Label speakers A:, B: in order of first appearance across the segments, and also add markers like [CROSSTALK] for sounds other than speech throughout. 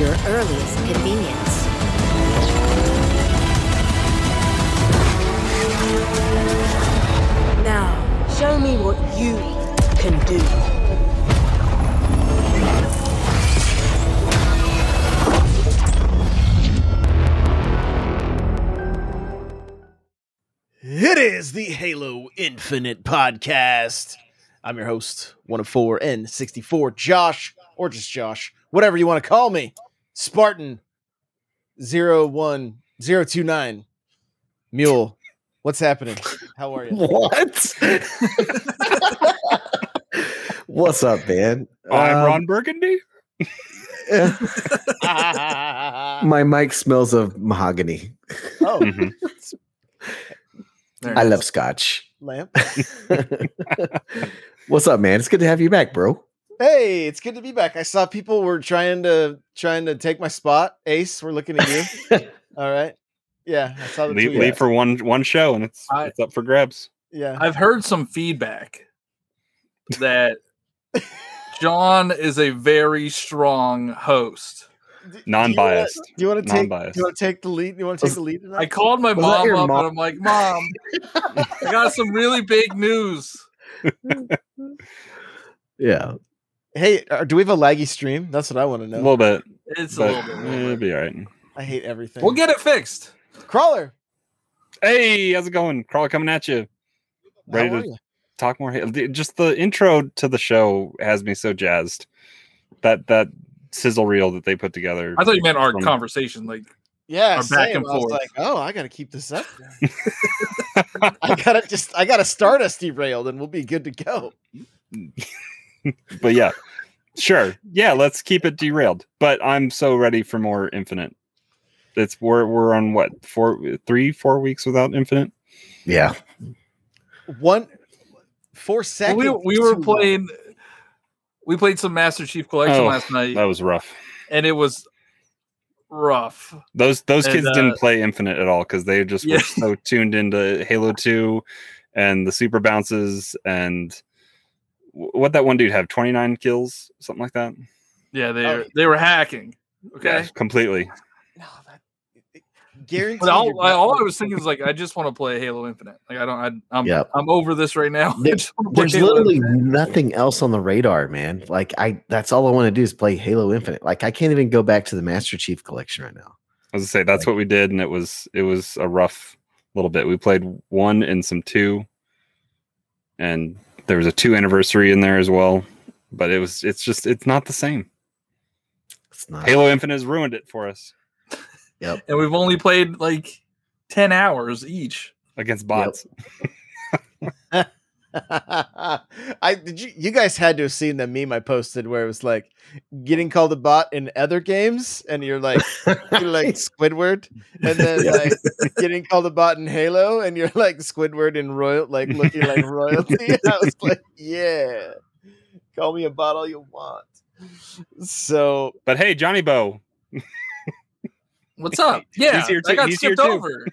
A: your earliest convenience. Now, show me what you can do.
B: It is the Halo Infinite podcast. I'm your host, one of four and 64, Josh, or just Josh, whatever you want to call me. Spartan 01029. Mule, what's happening? How are you?
C: What? [LAUGHS] What's up, man?
D: I'm
C: Um,
D: Ron Burgundy.
B: oh, [LAUGHS]
C: My mic smells of mahogany. [LAUGHS]
D: Mhm.
C: I love scotch.
B: lamp.
C: What's up, man? It's good to have you back, bro.
B: Hey, it's good to be back. I saw people were trying to trying to take my spot. Ace, we're looking at you. [LAUGHS] All right. Yeah, I saw the
D: Leave,
B: tweet.
D: leave for one one show, and it's
E: I-
D: it's up for grabs.
B: Yeah.
E: I've heard some feedback that John is a very strong host.
D: Non-biased.
B: Do you want to take?
D: Non-biased.
B: Do you want to take the lead? Do you want to take the lead?
E: I called my
C: Was
E: mom up
C: mom?
E: and I'm like, Mom, I got some really big news. [LAUGHS]
C: Yeah.
B: Hey, uh, do we have a laggy stream? That's what I want to know.
D: A little bit,
E: It's a little bit.
D: it'll be all right.
B: I hate everything.
E: We'll get it fixed.
B: crawler.
D: Hey, how's it going? Crawler coming at you. Ready
B: are
D: to
B: you?
D: talk more? Just the intro to the show has me so jazzed. That that sizzle reel that they put together.
E: I thought you meant our
D: From-
E: conversation. Like,
B: Yeah,
E: Or back
B: same.
E: and
B: I was
E: forth.
B: like, oh, I gotta keep this up. [LAUGHS] I gotta just, I gotta start us derailed, and we'll be good to go. [LAUGHS] [LAUGHS]
D: but yeah, sure. Yeah, let's keep it derailed. But I'm so ready for more Infinite. It's we're we're on what four, three, four weeks without Infinite.
C: Yeah.
B: One, four
E: well,
B: seconds.
E: we, we were
B: too long.
E: playing, we played some Master Chief Collection
D: Oh,
E: last night,
D: That was rough.
E: and it was rough.
D: Those those
E: And,
D: kids
E: uh,
D: didn't play Infinite at all because they just
E: Yeah.
D: were so tuned into Halo Two and the super bounces and wh- what that one dude have twenty nine kills something like that.
E: Yeah, they
B: Oh.
E: they were hacking. Okay.
D: Yeah, completely.
B: No, that guaranteed.
E: But all, I, all I was thinking is like, I just want to play Halo Infinite. Like, I don't, I, I'm,
C: Yep.
E: I'm over this right now. [LAUGHS]
C: There-
E: just wanna play
C: There's
E: Halo
C: literally
E: Infinite.
C: nothing else on the radar, man. Like I that's all I want to do is play Halo Infinite. Like I can't even go back to the Master Chief collection right now.
D: I was to say that's what we did, and it was it was a rough little bit. We played one and some two, and there was a two anniversary in there as well. But it was it's just it's not the same.
C: It's not
D: Halo Infinite has ruined it for us
C: Yep.
E: and we've only played like ten hours each.
D: against bots. [LAUGHS] [LAUGHS]
B: I did you you guys had to have seen the meme I posted where it was like getting called a bot in other games and you're like you're [LAUGHS] like Squidward and then
C: Yeah.
B: like getting called a bot in Halo and you're like Squidward in royal like [LAUGHS] looking like royalty. I was like, yeah. Call me a bot all you want. So
D: But hey, Johnny Bo,
E: What's up? Yeah,
D: here
E: I
D: too-
E: got
D: he's here
E: skipped
D: too.
E: over.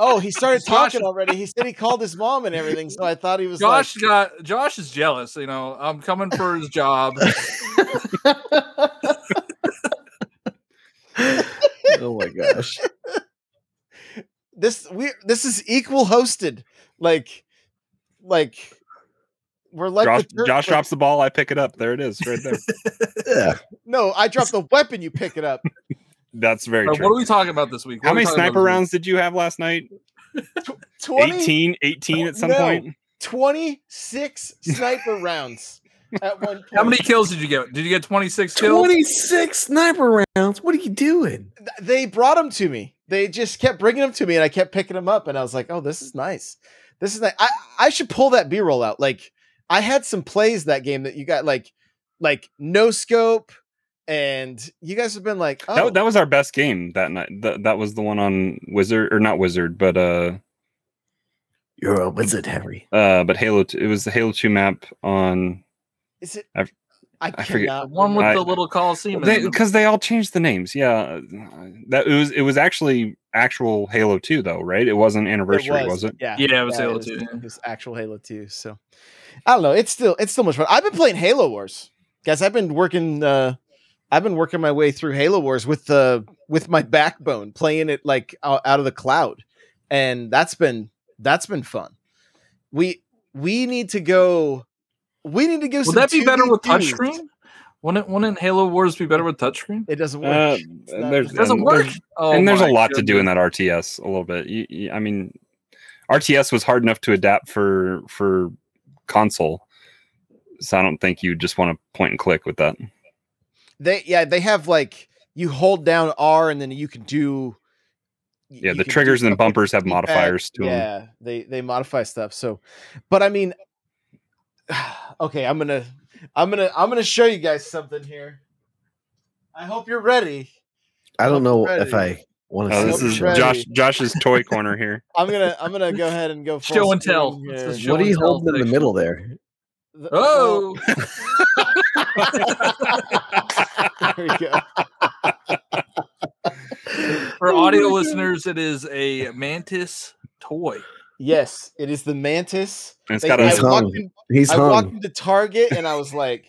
B: Oh he started [LAUGHS]
E: Josh-
B: talking already. He said he called his mom and everything, so I thought he was
E: Josh
B: like
E: got Josh is jealous. You know, I'm coming for his job. [LAUGHS]
C: oh my gosh.
B: this we this is equal hosted like like we're like
D: Josh,
B: the
D: Josh drops the ball, I pick it up. There it is, right there.
C: Yeah. [LAUGHS]
B: no i drop the weapon you pick it up
D: That's very
E: All right,
D: true.
E: what are we talking about this week? What
D: How many sniper
E: this week?
D: rounds did you have last night?
B: Tw- 20,
D: 18, 18 at some
B: No.
D: point.
B: 26 sniper [LAUGHS] rounds at one point.
E: How many kills did you get? Did you get 26 kills?
C: 26 sniper rounds. What are you doing?
B: They brought them to me they just kept bringing them to me and i kept picking them up and i was like oh this is nice this is nice i i should pull that b-roll out like i had some plays that game that you got like like no scope and you guys have been like oh
D: That, that was our best game that night. That, that was the one on Wizard or not Wizard, but uh
C: You're a wizard, Harry.
D: uh but Halo 2, it was the Halo 2 map on
B: is it
D: I've-
B: i,
D: I forget.
E: One with
D: I-
E: the little Coliseum. in
D: because they, all changed the names. Yeah. That it was it was actually actual Halo 2 though, right? It wasn't anniversary, was, it?
B: Yeah,
E: Yeah, it was Halo
B: was,
E: 2, yeah.
B: It was actual Halo 2. So I don't know. It's still it's still much fun. I've been playing Halo Wars. Guys, I've been working uh I've been working my way through Halo Wars with the with my backbone, playing it like out, out of the cloud, and that's been that's been fun. We we need to go. We need to go.
E: Would
B: some
E: that be better with
B: 2v2s.
E: touchscreen? Wouldn't wouldn't Halo Wars be better with touchchscreen?
B: It doesn't work.
D: Uh,
B: not-
E: It doesn't
D: and
E: work.
D: there's-
E: Oh
D: and there's a
E: my
D: lot to do in that RTS a little bit. You, you- I mean, RTS was hard enough to adapt for for console, so I don't think you just want to point and click with that.
B: They yeah, they have like you hold down R and then you can do.
D: Yeah, the triggers and
B: stuff
D: bumpers have
B: D-pad.
D: modifiers to them.
B: Yeah, they they modify stuff. So, but I mean, [SIGHS] okay, I'm gonna I'm gonna I'm gonna show you guys something here. I hope you're ready.
C: I don't know
B: Ready.
C: if I want to
D: Oh, this is. Josh Josh's toy [LAUGHS] corner here.
B: I'm gonna I'm gonna go ahead and go full
E: Show and tell.
B: screen
E: It's
B: here.
E: a show
C: What are you
E: tell
C: holding in the middle there?
B: The-
E: Oh,
B: well, [LAUGHS] there we go.
E: for oh audio listeners, it is a mantis toy.
B: Yes, it is the mantis.
D: And it's
B: They-
D: got
B: I
C: He's
D: a
C: hung.
B: walked in-
C: He's
B: I walked into Target and I was like,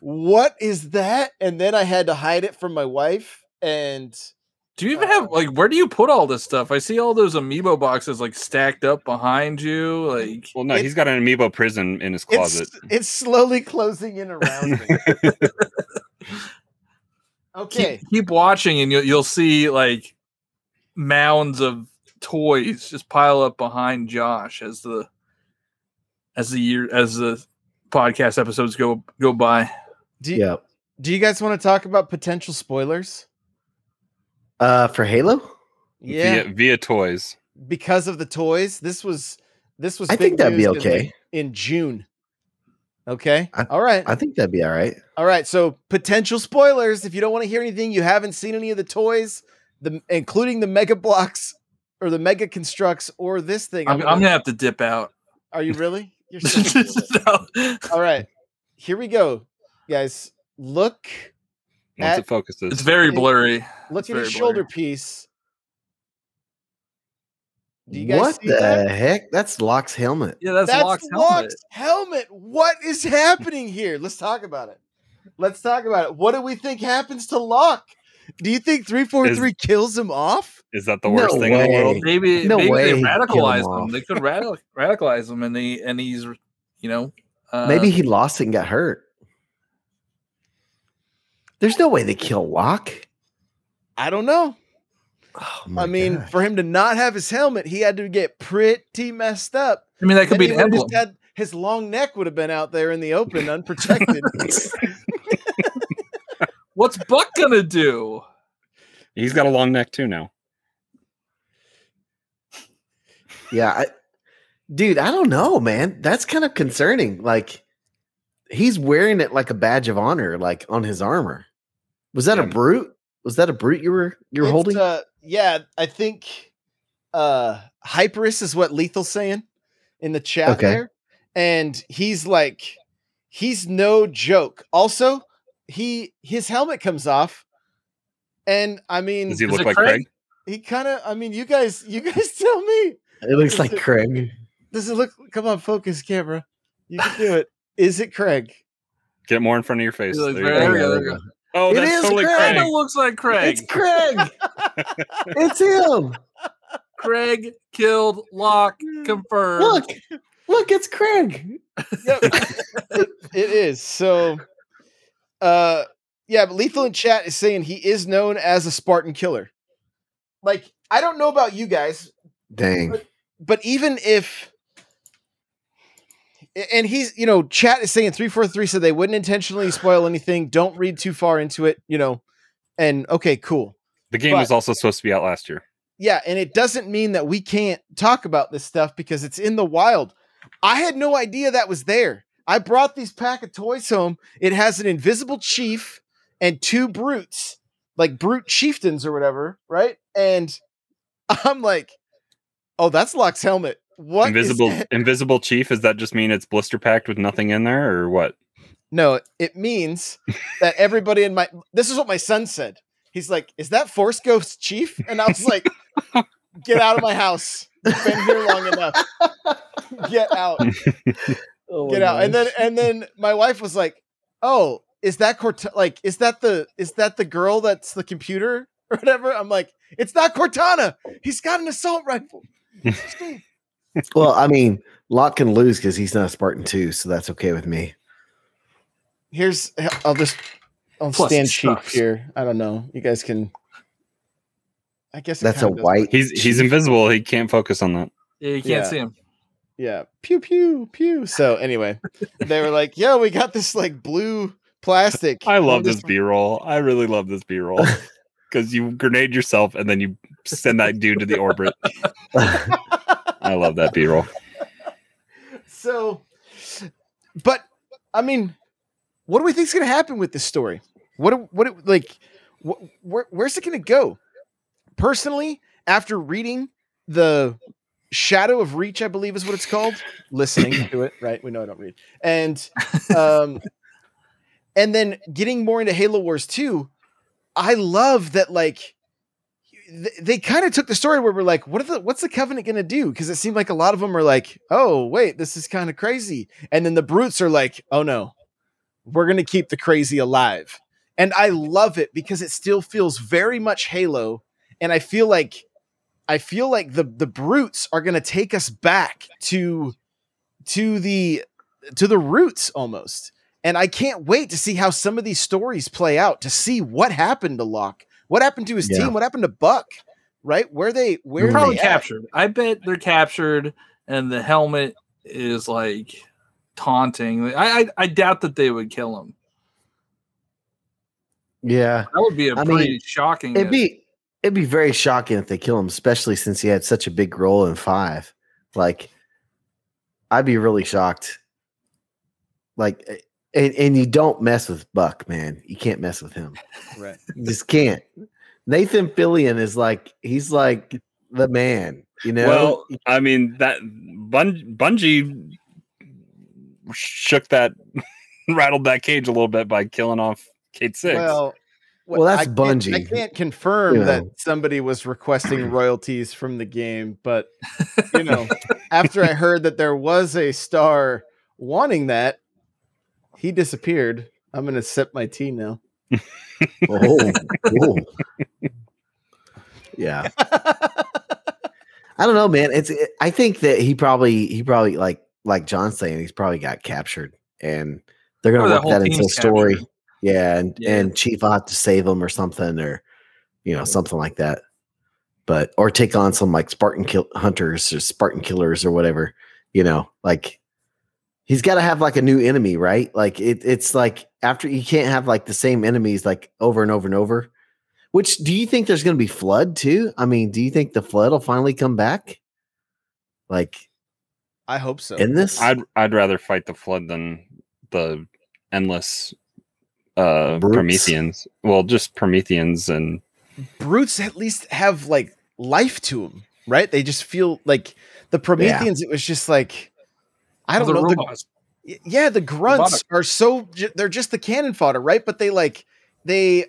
B: "What is that?" And then I had to hide it from my wife. And
E: Do you even uh, have like where do you put all this stuff? I see all those amiibo boxes like stacked up behind you. Mm, like
D: well, no,
B: It's-
D: he's got an amiibo prison in his
B: it's
D: closet.
B: it's slowly closing in around me. [LAUGHS] Okay,
E: keep, keep watching and you'll you'll see like mounds of toys just pile up behind Josh as the as the year as the podcast episodes go go by.
B: do you,
C: Yeah.
B: do you guys want to talk about potential spoilers?
C: Uh, for Halo,
B: Yeah,
D: via, via toys.
B: because of the toys. This was this was.
C: I think that'd be
B: news in,
C: okay.
B: in June. Okay,
C: I-
B: all right.
C: I think that'd be all right.
B: All right, so potential spoilers. If you don't want to hear anything, you haven't seen any of the toys, the including the Mega Bloks or the Mega Construx or this thing.
E: I'm, I'm gonna have to dip out.
B: Are you really? You're [LAUGHS] so.
E: No.
B: All right, here we go, guys. Look,
D: Once
B: At-
D: it focuses.
E: It's very blurry.
B: look
E: It's
B: at his shoulder
E: blurry.
B: piece. Do you guys
C: what
B: see
C: the
B: that?
C: heck? That's Locke's helmet.
E: Yeah, that's,
B: That's
E: Locke's helmet.
B: Locke's helmet. What is happening here? Let's talk about it. Let's talk about it. What do we think happens to Locke? Do you think 343 kills him off?
D: Is that the
C: No
D: worst thing in the world?
E: Maybe
C: No
E: maybe
C: way
E: they
C: he'd him
E: radicalize him. They could radical, radicalize him, and he and he's you know uh,
C: Maybe he lost it and got hurt. There's no way they kill Locke.
B: I don't know.
C: Oh
B: I mean,
C: gosh.
B: for him to not have his helmet, he had to get pretty messed up.
E: I mean that could
B: Then
E: be an emblem.
B: had- his long neck would have been out there in the open, [LAUGHS] unprotected. [LAUGHS]
E: What's Buck gonna do?
D: He's got a long neck too now.
C: yeah, I, dude, I don't know, man. That's kind of concerning. Like, he's wearing it like a badge of honor, like on his armor. Was that a brute? Was that a brute you were you were holding?
B: Uh, yeah, I think uh Hyperius is what Lethal's saying in the chat
C: Okay.
B: there. And he's like, he's no joke. Also, he his helmet comes off. And I mean
D: Does he look like
E: Craig?
D: Craig?
B: he kind of I mean, you guys, you guys tell me.
C: it looks
B: is
C: like
B: it-
C: Craig.
B: Does it look come on, focus camera. You can do it. Is it Craig?
D: Get more in front of your face.
E: He's
D: There you go.
E: there we go."
D: Oh,
C: It
D: that's
C: is
D: totally
C: Craig.
D: Craig.
E: Kinda looks like Craig.
C: It's Craig. [LAUGHS] it's him.
E: Craig killed Locke. Confirmed.
C: Look, look, it's Craig.
B: Yep. it, [LAUGHS] it is. So uh yeah, but Lethal in chat is saying he is known as a Spartan killer. Like, I don't know about you guys,
C: Dang.
B: but even if and he's you know chat is saying 343 said they wouldn't intentionally spoil anything. Don't read too far into it you know. And okay cool.
D: The game
B: But-
D: was also supposed to be out last year.
B: yeah and it doesn't mean that we can't talk about this stuff because it's in the wild. I had no idea that was there. I brought these pack of toys home. It has an invisible chief and two brutes like brute chieftains or whatever right? And [LAUGHS] i'm like oh that's Locke's helmet what is
D: invisible
B: that? [LAUGHS]
D: invisible chief, does that just mean it's blister packed with nothing in there or what?
B: No, it means that everybody in my this is what my son said. He's like, "Is that Force Ghost Chief?" And I was like, "Get out of my house. You've been here long enough. Get out. [LAUGHS]
C: Oh
B: Get
C: my
B: out." And then and then my wife was like, "Oh, is that Cort- like is that the is that the girl that's the computer or whatever? I'm like, it's not Cortana. He's got an assault rifle. [LAUGHS] Steve,
C: Well, I mean, Locke can lose because he's not a Spartan too, so that's okay with me.
B: Here's I'll just I'll
E: Plus
B: stand
E: it
B: cheap here. I don't know. You guys can. I guess
C: That's a white.
B: work.
D: He's he's invisible. He can't focus on that.
E: Yeah, you can't
B: Yeah.
E: see him.
B: Yeah. Pew pew pew. So anyway, they were like, "Yo, we got this like blue plastic."
D: I
B: on
D: love this B roll. I really love this B roll [LAUGHS] because you grenade yourself and then you send that dude to the orbit. I love that B roll.
B: so, but I mean, what do we think's going to happen with this story? What what like wh- where where's it going to go? Personally, after reading the Shadow of Reach, I believe is what it's called, listening to it, [CLEARS THROAT] right? We know I don't read. And um and then getting more into Halo Wars 2, I love that like they kind of took the story where we're like, what are the what's the covenant gonna do? Because it seemed like a lot of them are like, oh wait, this is kind of crazy, and then the brutes are like, oh no, we're gonna keep the crazy alive, and I love it because it still feels very much Halo, and I feel like I feel like the the brutes are gonna take us back to to the to the roots almost. And I can't wait to see how some of these stories play out to see what happened to Locke, what happened to his
C: Yeah.
B: team, what happened to Buck, right? Where they where
E: They're probably
B: they at?
E: captured. I bet they're captured, and the helmet is like taunting. I I, I doubt that they would kill him.
C: yeah,
E: That would be a
C: I
E: pretty
C: mean,
E: shocking.
C: it'd be it'd be very shocking if they kill him, especially since he had such a big role in five. Like, I'd be really shocked. Like, eh, and, and you don't mess with Buck, man. You can't mess with him.
B: Right.
C: You just can't. Nathan Fillion is like he's like the man. You know.
D: Well, I mean that Bun- Bungie shook that, [LAUGHS] rattled that cage a little bit by killing off Kate Six.
B: Well,
C: Well, that's
B: I can't- I can't confirm
C: You
B: that somebody was requesting [CLEARS THROAT] royalties from the game, but you know, [LAUGHS] after I heard that there was a star wanting that, he disappeared. I'm gonna sip my tea now.
C: oh, oh. yeah. I don't know, man. It's. It, I think that he probably he probably like like John's saying he's probably got captured, and they're gonna
E: the
C: work that into the story.
E: captured.
C: Yeah, and
E: Yeah.
C: and Chief will have to save him or something, or you know something like that. But or take on some like Spartan kill hunters or Spartan killers or whatever. You know, like he's got to have like a new enemy, right? Like it, it's like after you can't have like the same enemies like over and over and over. Which do you think there's going to be flood too? I mean, do you think the flood will finally come back? Like
B: I hope so.
C: in this?
D: I'd I'd rather fight the flood than the endless uh
C: Brutes.
D: Prometheans. Well, just Prometheans and
B: brutes at least have like life to them, right? They just feel like the Prometheans. It was just like I don't
E: the
B: know.
E: robots.
B: Y- yeah the grunts
E: Robotic.
B: are so they're just the cannon fodder right but they like they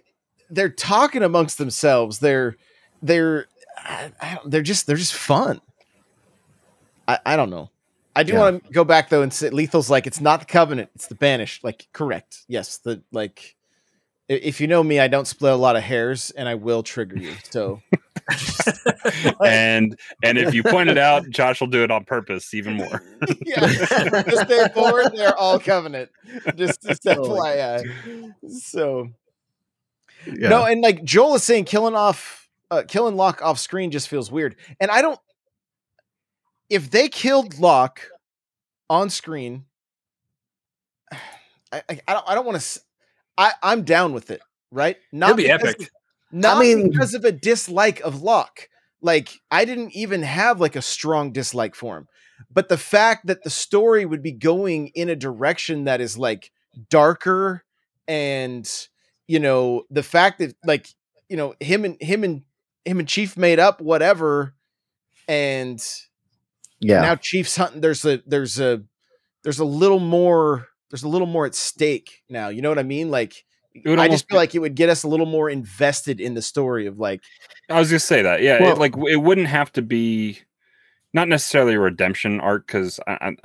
B: they're talking amongst themselves they're they're I, I don't, they're just they're just fun i i don't know i do
C: Yeah.
B: want to go back though and say lethal's like it's not the covenant it's the banished like correct yes the like if you know me i don't split a lot of hairs and i will trigger you so [LAUGHS] [LAUGHS]
D: and and if you point it out, Josh will do it on purpose even more. [LAUGHS]
B: yeah this day forward they're all covenant just, just [LAUGHS]
C: Oh my
B: FYI. so
C: Yeah.
B: No, and like Joel is saying, killing off, uh, killing Locke off screen just feels weird. And I don't. If they killed Locke on screen, [SIGHS] I, I, I don't. I don't want to. I I'm down with it. Right? Not
E: It'd be
B: because-
E: epic.
B: Not
C: I mean-
B: because of a dislike of Locke. Like I didn't even have like a strong dislike for him, but the fact that the story would be going in a direction that is like darker and you know the fact that like you know him and him and him and chief made up whatever and
C: yeah.
B: now chief's hunting there's a there's a there's a little more there's a little more at stake now you know what i mean like i just feel like it would get us a little more invested in the story of like
D: I was gonna say that. Yeah,
C: Well-
D: it, like it wouldn't have to be not necessarily a redemption arc because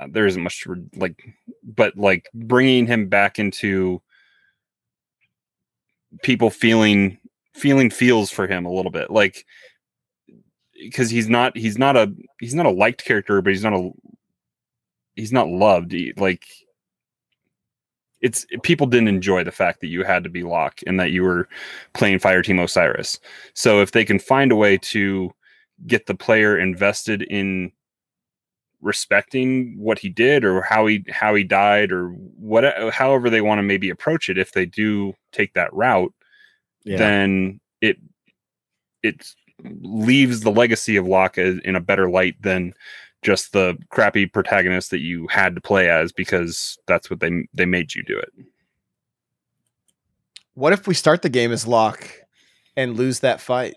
D: there isn't much re- like, but like bringing him back into people feeling feeling feels for him a little bit like because he's not he's not a he's not a liked character but he's not a he's not loved He- like it's people didn't enjoy the fact that you had to be Locke and that you were playing Fireteam Osiris. So if they can find a way to get the player invested in respecting what he did or how he how he died or what however they want to maybe approach it if they do take that route
C: Yeah.
D: then it it leaves the legacy of Locke in a better light than just the crappy protagonist that you had to play as because that's what they they made you do it.
B: What if we start the game as Locke and lose that fight?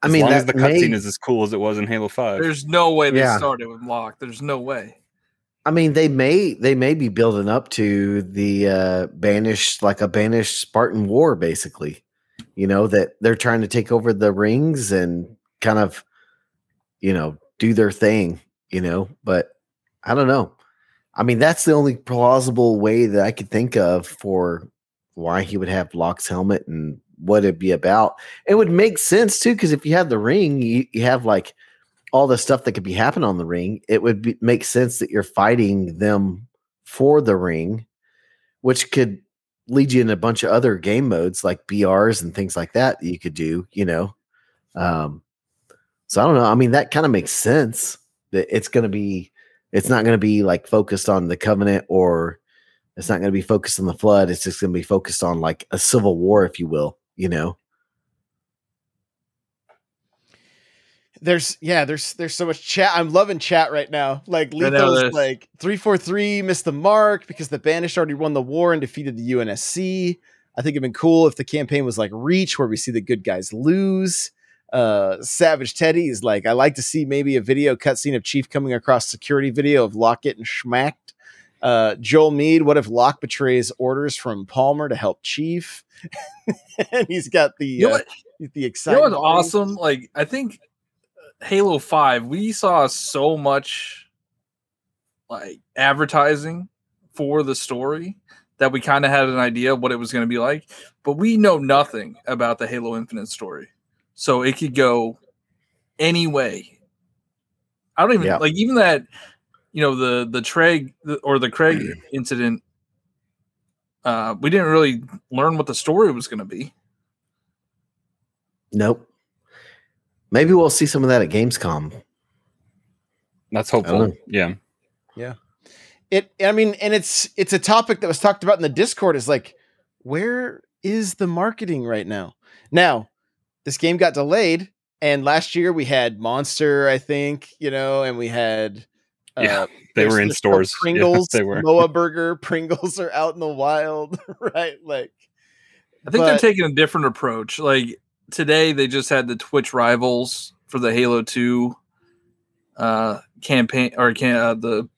C: I
D: As
C: mean,
D: long as the cutscene
C: may-
D: is as cool as it was in Halo Five.
E: There's no way they
C: Yeah.
E: started with Locke. There's no way.
C: I mean, they may they may be building up to the uh banished like a banished Spartan war, basically. You know that they're trying to take over the rings and kind of, you know, do their thing. You know, but I don't know. I mean, that's the only plausible way that I could think of for why he would have Locke's helmet and what it'd be about. It would make sense too, because if you have the ring, you, you have like all the stuff that could be happening on the ring, it would be, make sense that you're fighting them for the ring, which could lead you in a bunch of other game modes like BRs and things like that, that you could do, you know. Um, so I don't know. I mean, that kind of makes sense that it's going to be, it's not going to be like focused on the covenant or it's not going to be focused on the flood. It's just going to be focused on like a civil war, if you will, you know.
B: There's yeah, there's there's so much chat. I'm loving chat right now. Like
E: I Lethal's
B: like three four three missed the mark because the Banished already won the war and defeated the UNSC. I think it'd been cool if the campaign was like Reach, where we see the good guys lose. Uh, Savage Teddy is like, I like to see maybe a video cutscene of Chief coming across security video of Locke getting schmacked. Uh, Joel Mead, what if Locke betrays orders from Palmer to help Chief? [LAUGHS] and he's got the
E: You know
B: uh,
E: what?
B: the
E: You
B: exciting.
E: know what's awesome? Like I think Halo Five, we saw so much like advertising for the story that we kind of had an idea of what it was going to be like, but we know nothing about the Halo Infinite story, so it could go any way. I don't even
C: Yeah.
E: like even that. You know the the Treg or the Craig incident. Uh, we didn't really learn what the story was going to be.
C: Nope. Maybe we'll see some of that at Gamescom.
D: That's
C: don't
D: hopeful.
C: know.
D: Yeah.
B: it i mean and it's it's a topic that was talked about in the discord is like where is the marketing right now now this game got delayed and last year we had monster i think you know and we had uh,
D: Yeah, [LAUGHS] They were in
B: there's still
D: stores. [LAUGHS] Yeah,
B: pringles
D: they were.
B: moa [LAUGHS] burger pringles are out in the wild right like
E: I think they're taking a different approach. Like today, they just had the Twitch rivals for the Halo Two uh, campaign or can uh, the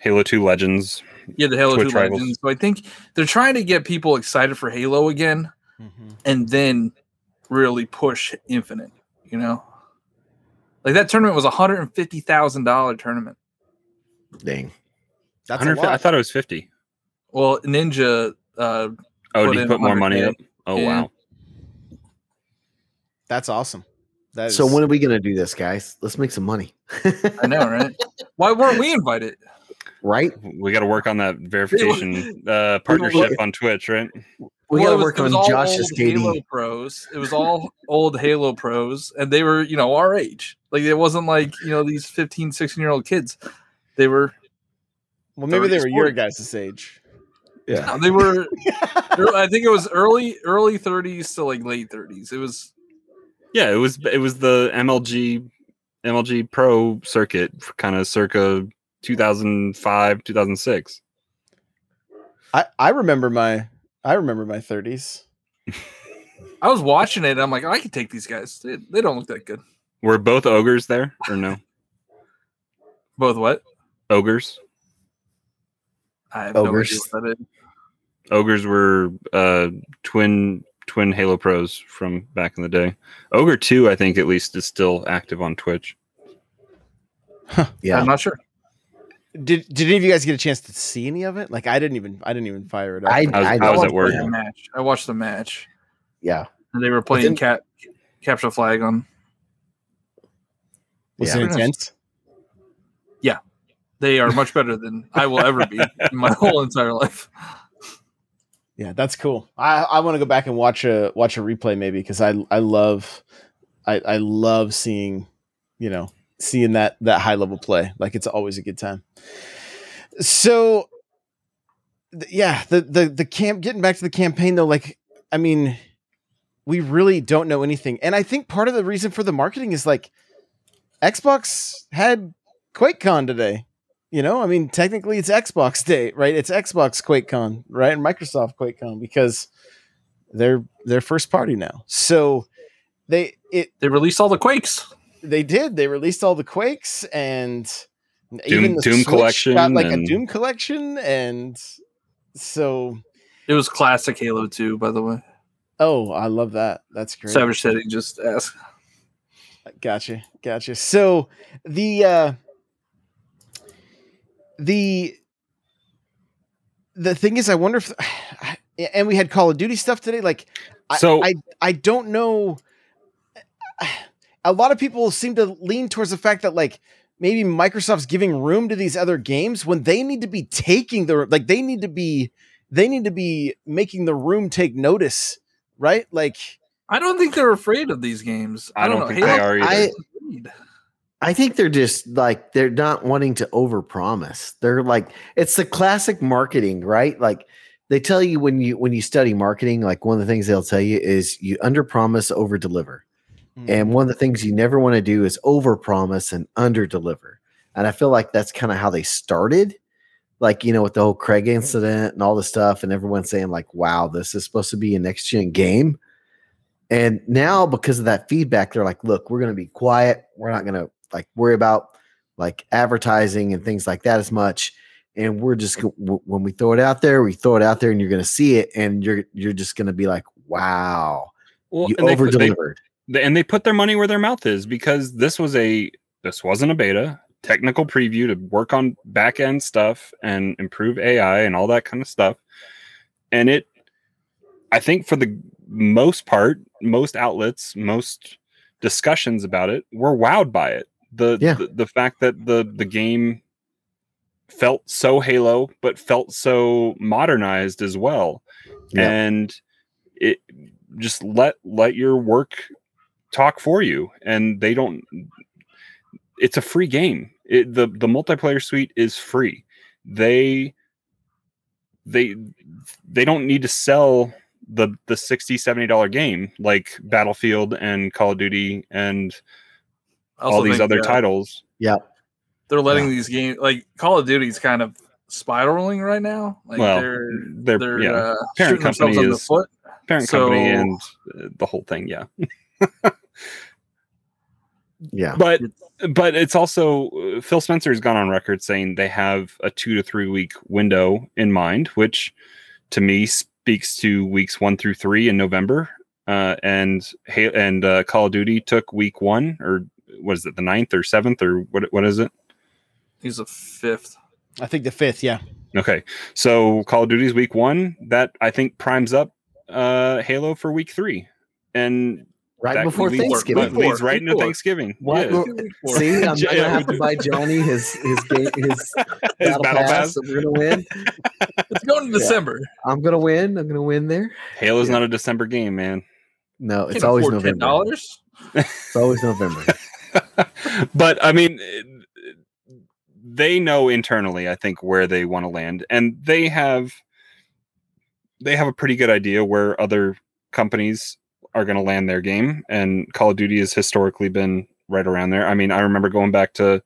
D: Halo 2 Legends.
E: yeah the Halo
D: Twitch
E: Two
D: rivals.
E: Legends. So I think they're trying to get people excited for Halo again, and then really push Infinite. You know, like that tournament was a hundred and fifty thousand dollar tournament.
C: Dang.
B: that's a
D: 100 I thought it was 50.
E: Well, Ninja. Uh,
D: Oh,
E: Put
D: did you put more money
E: 100K.
D: up? Oh,
E: Yeah.
D: wow.
B: that's awesome that
C: So
B: is-
C: when are we going to do this, guys? Let's make some money.
E: I know, right? [LAUGHS] Why weren't we invited?
C: right?
D: We got to work on that [LAUGHS] verification uh, partnership on Twitch, right?
C: We
E: Well,
C: gotta
E: was-
C: work on Josh's
E: old Halo pros. It was all old Halo pros, and they were, you know, our age. Like it wasn't like you know these 15, 16 year old kids. They were,
B: well maybe they
E: 30s,
B: were your guys' age
C: Yeah.
E: they were. [LAUGHS] I think it was early, early thirties to like late thirties. It was
D: Yeah, it was it was the MLG MLG Pro circuit, kind of circa 2005, 2006.
B: i i remember my i remember my 30s [LAUGHS]
E: I was watching it. And I'm like, I could take these guys. They, they don't look that good.
D: Were both ogres there or no?
E: Both what?
D: ogres.
E: I have no idea
C: Ogres.
E: what that is.
D: Ogres were uh, twin twin Halo pros from back in the day. Ogre two, I think at least, is still active on Twitch.
C: Yeah.
E: I'm not sure.
B: Did did any of you guys get a chance to see any of it? Like I didn't even I didn't even fire it up.
C: I,
D: I was-
C: I,
D: I was at work.
E: the match. I watched the match.
C: Yeah.
E: And they were playing
C: Within-
E: cat capture flag on.
B: was
C: yeah.
B: it intense?
E: Yeah, they are much better than I will ever be in my [LAUGHS] whole entire life.
B: Yeah, that's cool. I, I want to go back and watch a watch a replay maybe because I I love I I love seeing you know seeing that that high level play. Like it's always a good time. So th- yeah, the the the camp getting back to the campaign though, like I mean, we really don't know anything, and I think part of the reason for the marketing is like Xbox had QuakeCon today. You know, I mean, technically it's Xbox Day, right? It's Xbox QuakeCon, right? And Microsoft QuakeCon because they're they're first party now. So they it
E: They released all the quakes.
B: They did. They released all the Quakes and
D: Doom-
B: even the
D: Doom
B: Switch
D: collection
B: got like a Doom collection, and so
E: It was classic Halo 2, by the way.
B: oh, I love that. That's great.
E: Savage said he just asked.
B: Gotcha, gotcha. So the uh the the thing is, I wonder if, [SIGHS] and we had Call of Duty stuff today. Like, I,
D: So-
B: I I don't know. A lot of people seem to lean towards the fact that like maybe Microsoft's giving room to these other games when they need to be taking the like they need to be they need to be making the room take notice, right? Like.
E: I don't think they're afraid of these games. I,
D: I don't
E: know.
D: think
E: Halo-
D: they are either.
C: I, I think they're just like they're not wanting to overpromise. They're like it's the classic marketing, right? Like they tell you when you when you study marketing, like one of the things they'll tell you is you underpromise, over deliver.
B: mm,
C: And one of the things you never want to do is overpromise and underdeliver. And I feel like that's kind of how they started. Like, you know, with the whole Craig incident and all the stuff, and everyone saying, like, wow, this is supposed to be a next gen game. And now, because of that feedback, they're like, look, we're going to be quiet. We're not going to like worry about like advertising and things like that as much. And we're just when we throw it out there, we throw it out there, and you're going to see it, and you're you're just going to be like, wow,
D: Well,
C: you over delivered.
D: And they put their money where their mouth is because this was a this wasn't a beta technical preview to work on back end stuff and improve AI and all that kind of stuff. And it, I think for the most part, most outlets, most discussions about it were wowed by it. The
C: Yeah.
D: the, the fact that the the game felt so Halo, but felt so modernized as well,
C: Yeah.
D: and it just let let your work talk for you and they don't it's a free game it, the the multiplayer suite is free they they they don't need to sell the the 60 70 dollar game like battlefield and call of duty and all these
E: think,
D: other
E: uh,
D: titles
E: They're letting these games like Call of Duty's kind of spiraling right now. Like
D: Well,
E: they're
D: they're-
E: they're
D: yeah.
E: uh,
D: Parent
E: shooting themselves
D: company
E: in the
D: is-
E: foot.
D: parent company and uh, the whole thing yeah [LAUGHS]
C: yeah.
D: but but it's also uh, Phil Spencer's gone on record saying they have a two to three week window in mind, which to me speaks to weeks one through three in November. Uh, and Ha- and uh, Call of Duty took week one, or was it the ninth or seventh, or what? What is it?
E: He's a fifth.
B: I think the fifth, yeah.
D: Okay, so Call of Duty's week one. That I think primes up uh, Halo for week three, and
C: right
D: that
C: before
D: leads,
C: Thanksgiving.
E: Week
D: leads right
E: week
D: into. Thanksgiving.
C: What?
D: Yeah.
C: See, I'm [LAUGHS]
D: Yeah,
C: gonna have to buy Johnny his his game [LAUGHS] his,
D: His
C: battle,
D: battle
C: pass.
D: pass.
C: We're gonna win. [LAUGHS]
E: It's going to
C: Yeah.
E: December.
C: I'm gonna win. I'm gonna win there.
D: Halo's
C: Yeah.
D: not a December game, man.
C: No, it's always November.
E: dollars.
C: It's always November.
D: but I mean, they know internally, I think, where they want to land, and they have they have a pretty good idea where other companies are going to land their game. And Call of Duty has historically been right around there. I mean, I remember going back to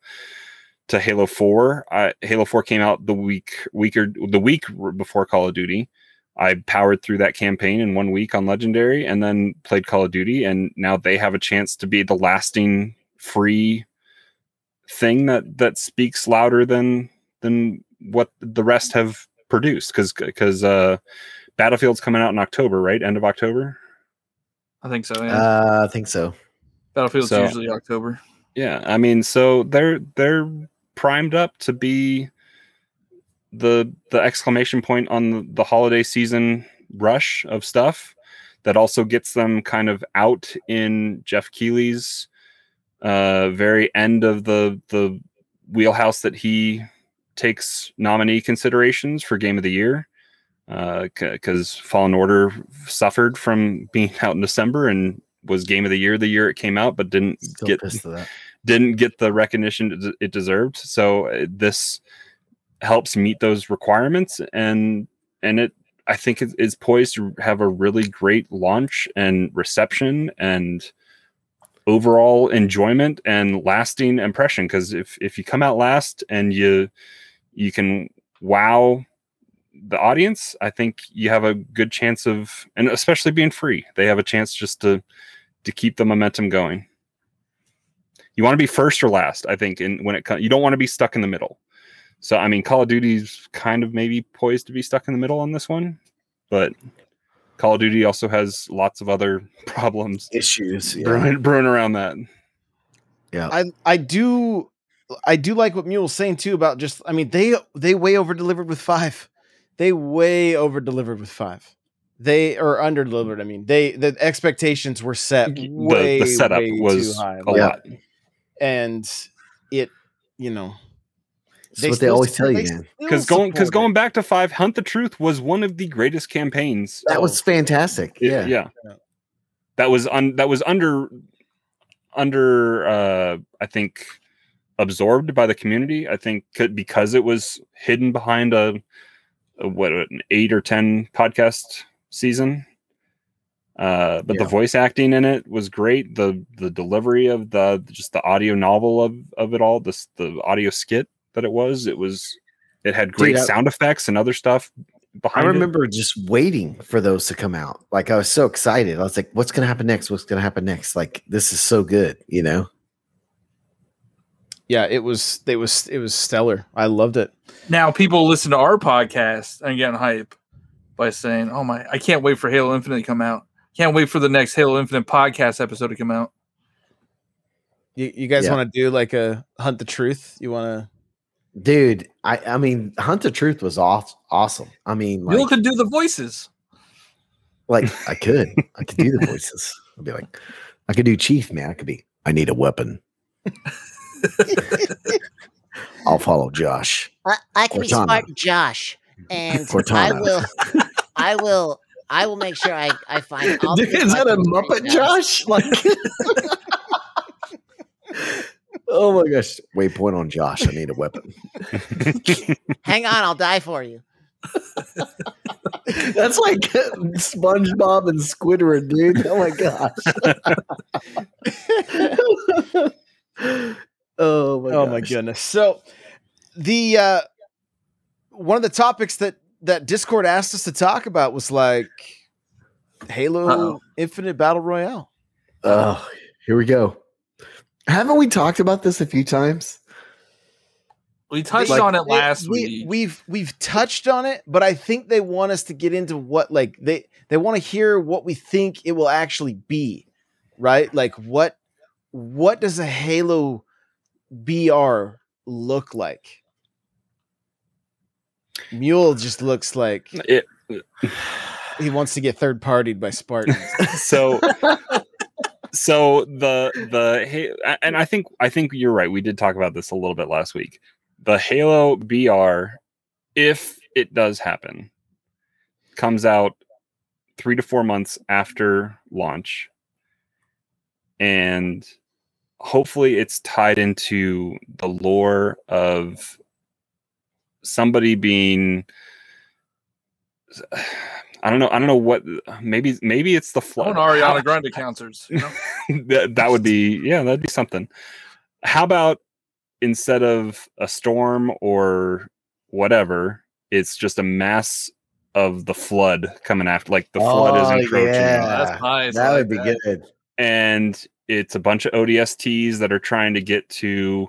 D: to Halo Four. I, Halo Four came out the week or the week before Call of Duty. I powered through that campaign in one week on Legendary, and then played Call of Duty. And now they have a chance to be the lasting free thing that that speaks louder than than what the rest have produced because because uh battlefield's coming out in october right end of october
E: I think so. Yeah.
C: Uh, I think so.
E: Battlefield's
D: so-
E: usually October.
D: yeah i mean so they're they're primed up to be the the exclamation point on the, the holiday season rush of stuff that also gets them kind of out in Geoff Keighley's uh, very end of the the wheelhouse that he takes nominee considerations for game of the year because Fallen Order suffered from being [LAUGHS] out in December and was game of the year the year it came out, but didn't
C: Still
D: get
C: pissed at that.
D: didn't get the recognition it- it deserved. So uh, this helps meet those requirements, and and it I think it is poised to have a really great launch and reception and overall enjoyment and lasting impression. Because if if you come out last and you you can wow the audience, I think you have a good chance of, and especially being free, they have a chance just to to keep the momentum going you want to be first or last i think and when it comes you don't want to be stuck in the middle so i mean call of duty's kind of maybe poised to be stuck in the middle on this one but call of duty also has lots of other [LAUGHS] problems
C: Issues. Yeah.
D: brewing, brewing around that Yeah,
B: I I do I do like what Mule's saying too about just I mean they they way over delivered with five. They way over delivered with five. They or under delivered. I mean they the expectations were set way
D: the setup
B: way
D: was
B: too high.
D: a
C: Yeah.
D: lot
B: and it you know
C: That's what they always tell you, man.
D: because going because going back to five hunt the truth was one of the greatest campaigns
C: That was fantastic.
D: It-
C: Yeah.
D: yeah.
B: Yeah.
D: That was un, that was under under uh I think absorbed by the community. I think c- because it was hidden behind a, a what an 8 or 10 podcast season. Uh but the voice acting in it was great. The the delivery of the just the audio novel of of it all, this the audio skit that it was, it was it had great
C: I-
D: sound effects and other stuff
C: I
D: behind it.
C: remember just waiting for those to come out. Like I was so excited. I was like, what's gonna happen next? What's gonna happen next? Like this is so good, you know?
B: Yeah it was it was it was stellar. I loved it.
E: Now people listen to our podcast and getting hype by saying, "Oh my, I can't wait for Halo Infinite to come out. Can't wait for the next Halo Infinite podcast episode to come out."
B: You, you guys
C: Yeah.
B: want to do like a hunt the truth? You want to?
C: Dude, I I mean Hunt the Truth was off awesome. I mean
E: Bill
C: like,
E: could do the voices.
C: like I could. I could do the [LAUGHS] voices. I'd be like, I could do Chief, man. I could be, I need a weapon. [LAUGHS] [LAUGHS] I'll follow Josh.
A: I, I can be smart Josh, [LAUGHS] and I will, [LAUGHS] I will, I will make sure I, I find.
C: Dude, is that a Muppet. Josh? Like Oh my gosh. Waypoint on Josh. I need a weapon.
A: Hang on, I'll die for you.
C: That's like SpongeBob and Squidward, dude. Oh my gosh. Oh my
B: oh my goodness so the uh one of the topics that that discord asked us to talk about was like halo
E: Uh-oh.
B: infinite battle royale
C: Oh, here we go. Haven't we talked about this a few times?
E: We touched
C: Like-
E: on it
B: They-
E: last
B: we,
E: week.
B: we've we've touched on it but i think they want us to get into what like they they want to hear what we think it will actually be right like what what does a halo br look like mule just looks like [SIGHS]
D: It-
B: he wants to get third partied by Spartans. [LAUGHS]
D: so so the the Ha- and I think I think you're right. We did talk about this a little bit last week. The Halo BR, if it does happen, comes out three to four months after launch, and hopefully it's tied into the lore of somebody being I don't know. I don't know what. Maybe maybe it's the
E: I
D: flood.
E: want Ariana [LAUGHS] Grande counters. You know?
D: that, that would be yeah that'd be something how about instead of a storm or whatever it's just a mass of the flood coming after like the flood is
C: Oh,
D: encroaching
C: yeah.
E: That's nice. I
C: that
E: like
C: would be
E: that.
C: good.
D: and it's a bunch of odsts that are trying to get to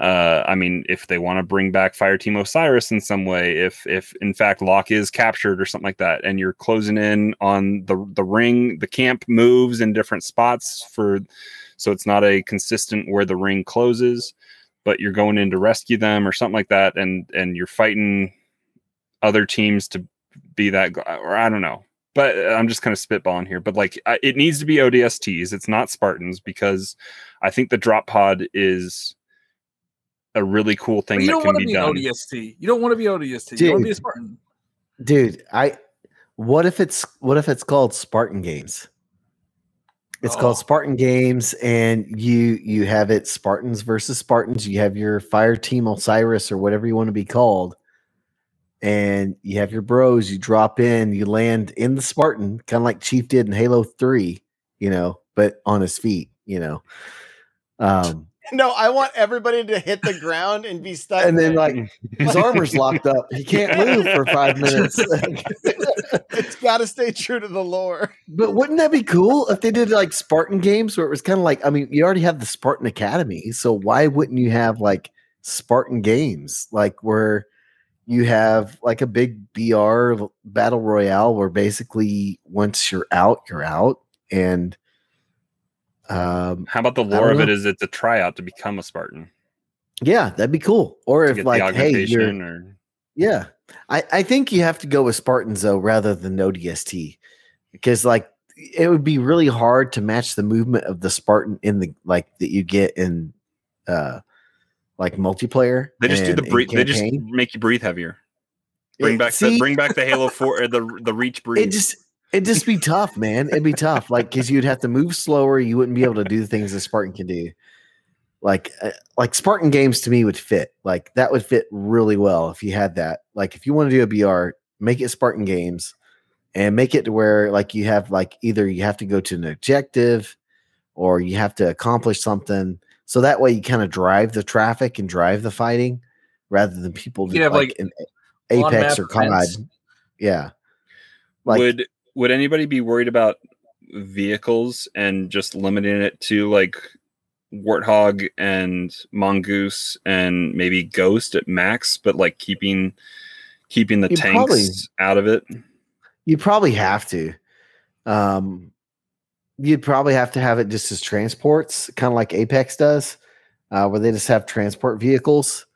D: uh i mean if they want to bring back fire team osiris in some way if if in fact Locke is captured or something like that and you're closing in on the the ring the camp moves in different spots for so it's not a consistent where the ring closes but you're going in to rescue them or something like that and and you're fighting other teams to be that, or I don't know. But uh, I'm just kind of spitballing here. But like, I- it needs to be ODSTs. It's not Spartans because I think the drop pod is a really cool
E: But
D: thing
E: you
D: that
E: don't
D: can
E: want to
D: be
E: be
D: done.
E: ODST. You don't want to be ODST. You want to be a
C: Dude.
E: Spartan.
C: dude i what if it's what if it's called spartan games it's
E: Oh.
C: called spartan games and you you have it spartans versus spartans you have your fire team osiris or whatever you want to be called and you have your bros you drop in you land in the spartan kind of like chief did in halo 3 you know but on his feet you know um [LAUGHS]
B: No, I want everybody to hit the ground and be stuck.
C: and then like his [LAUGHS] armor's locked up he can't move for five minutes [LAUGHS]
B: it's got to stay true to the lore.
C: But wouldn't that be cool if they did like Spartan games where it was kind of like, I mean, you already have the Spartan Academy. So why wouldn't you have like Spartan games, like where you have like a big BR battle royale where basically once you're out, you're out. And um,
D: How about the lore of it is it's a tryout to become a Spartan?
C: yeah, that'd be cool. Or
D: To
C: if like, hey, you're,
D: or
C: Yeah. I, I think you have to go with Spartans though rather than no DST. Because like it would be really hard to match the movement of the Spartan in the like that you get in uh like multiplayer.
D: they just do the breathe. They just make you breathe heavier. Bring
C: It-
D: back
C: see,
D: the bring back the Halo [LAUGHS] Four, uh, the the reach breathe.
C: it just it'd just be tough, man. It'd be tough. Like because you'd have to move slower, you wouldn't be able to do the things a Spartan can do. Like uh, like Spartan games to me would fit. Like that would fit really well if you had that. Like if you want to do a BR, make it Spartan games and make it to where like you have like either you have to go to an objective or you have to accomplish something. So that way you kind of drive the traffic and drive the fighting rather than people
E: You have,
C: like,
E: like,
C: Apex or COD.
E: events.
C: Yeah. Like
D: would would anybody be worried about vehicles and just limiting it to like warthog and mongoose and maybe ghost at max but like keeping keeping the
C: You
D: tanks
C: probably-
D: out of it
C: You probably have to. Um, you'd probably have to have it just as transports, kind of like Apex does, uh, where they just have transport vehicles.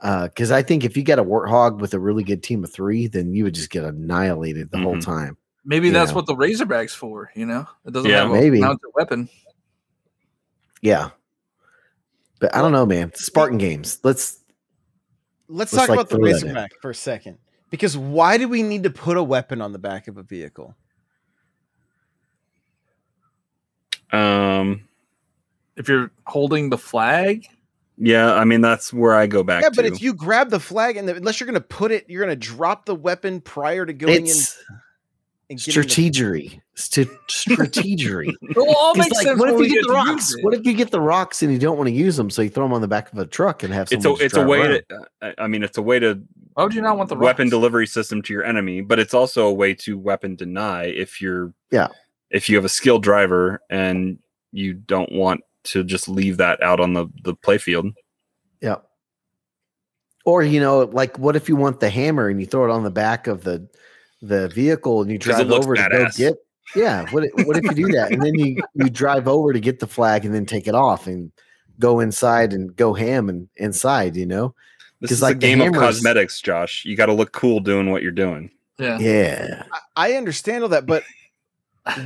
C: Because I think if you get a Warthog with a really good team of three, then you would just get annihilated the whole
D: Mhm.
C: time.
E: Maybe that's
C: know.
E: what the Razorback's for. You know, it doesn't
D: Yeah.
E: have a
C: Maybe.
E: mounted weapon.
C: Yeah. But I don't know, man. Spartan games. Let's.
B: Let's
C: Let's,
B: talk
C: like,
B: about the
C: throw that in.
B: Razorback for a second. Because why do we need to put a weapon on the back of a vehicle?
D: Um
E: If you're holding the flag,
D: yeah i mean that's where i go back
B: yeah, but
D: to.
B: if you grab the flag and the, unless you're going to put it, you're going to drop the weapon prior to going
C: It's
B: in. And getting
C: strategery. St- strategery. [LAUGHS]
E: it will all
C: 'Cause,
E: make
C: like,
E: sense.
C: what if you
E: we
C: get the rocks? What if you get the rocks and you don't want to use them, so you throw them on the back of a truck and have
D: it's
C: someone
D: a it's a way
C: around?
D: to I- i mean it's a way to
E: Why would you not want the
D: weapon
E: rocks?
D: delivery system to your enemy, but it's also a way to weapon deny if you're
C: Yeah.
D: If you have a skilled driver and you don't want to just leave that out on the the playfield.
C: Yeah. Or you know, like what if you want the hammer and you throw it on the back of the the vehicle and you drive
D: looks
C: over to
D: badass.
C: go get yeah. What if, what if you do that and then you you drive over to get the flag and then take it off and go inside and go ham and inside, you know?
D: This
C: 'Cause,
D: is
C: like,
D: a game of cosmetics, Josh. You got to look cool doing what you're doing.
E: yeah.
C: Yeah.
B: I I understand all that, but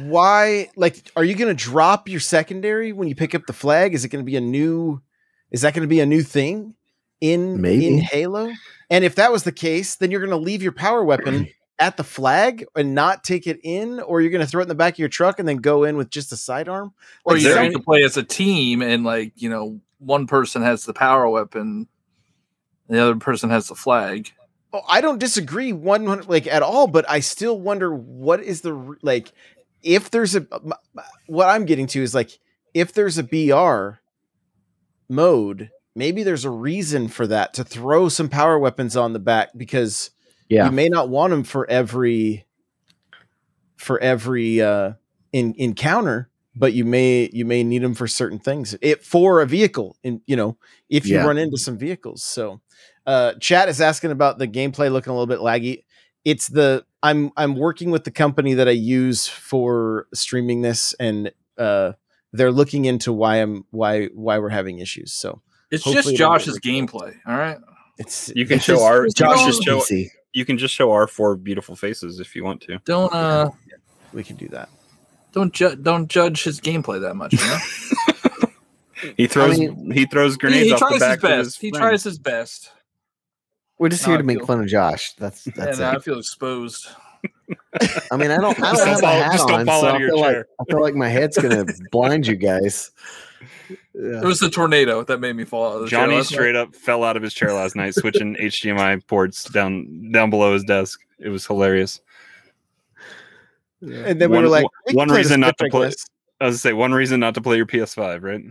B: why? Like, are you going to drop your secondary when you pick up the flag? Is it going to be a new? Is that going to be a new thing in
C: Maybe.
B: in Halo? And if that was the case, then you're going to leave your power weapon [CLEARS THROAT] at the flag and not take it in, or you're going to throw it in the back of your truck and then go in with just a sidearm.
E: Or
B: Like,
E: you
B: some-
E: have to play as a team, and like you know, one person has the power weapon, the other person has the flag.
B: Oh, I don't disagree one hun- like at all, but I still wonder what is the like if there's a what I'm getting to is like if there's a BR mode, maybe there's a reason for that to throw some power weapons on the back because
C: Yeah.
B: you may not want them for every for every uh in encounter but you may you may need them for certain things it for a vehicle and you know if you
C: Yeah.
B: run into some vehicles so uh chat is asking about the gameplay looking a little bit laggy it's the i'm i'm working with the company that i use for streaming this and uh they're looking into why i'm why why we're having issues so
E: It's just Josh's gameplay. All right.
B: it's
D: You can
C: It's
D: show
C: just-
D: our
C: it's
D: you can
C: Josh's
D: show
C: PC.
D: you can just show our four beautiful faces if you want to.
E: Don't uh
B: We can do that.
E: don't ju- don't judge his gameplay that much. You know? [LAUGHS]
D: He throws
C: mean,
D: he throws
E: he,
D: grenades
E: he
D: off the
E: tries his best.
D: his
E: He tries his best.
C: We're just
E: No,
C: here
E: I
C: to make
E: feel-
C: fun of Josh. That's that's
E: and I feel exposed.
C: I mean, I don't, I [LAUGHS] don't have
D: don't
C: a hat
D: just don't
C: on,
D: fall
C: so
D: out
C: I
D: of your
C: feel like
D: chair.
C: I feel like my head's gonna [LAUGHS] blind you guys.
E: It was the tornado that made me fall out of the chair
D: Johnny
E: last night.
D: straight up fell out of his chair last night, switching [LAUGHS] HDMI ports down down below his desk. It was hilarious.
B: And then we
D: One-
B: were like,
D: one-
B: we
D: one reason not to play-
B: guess.
D: I was to say one reason not to play your PS5, right?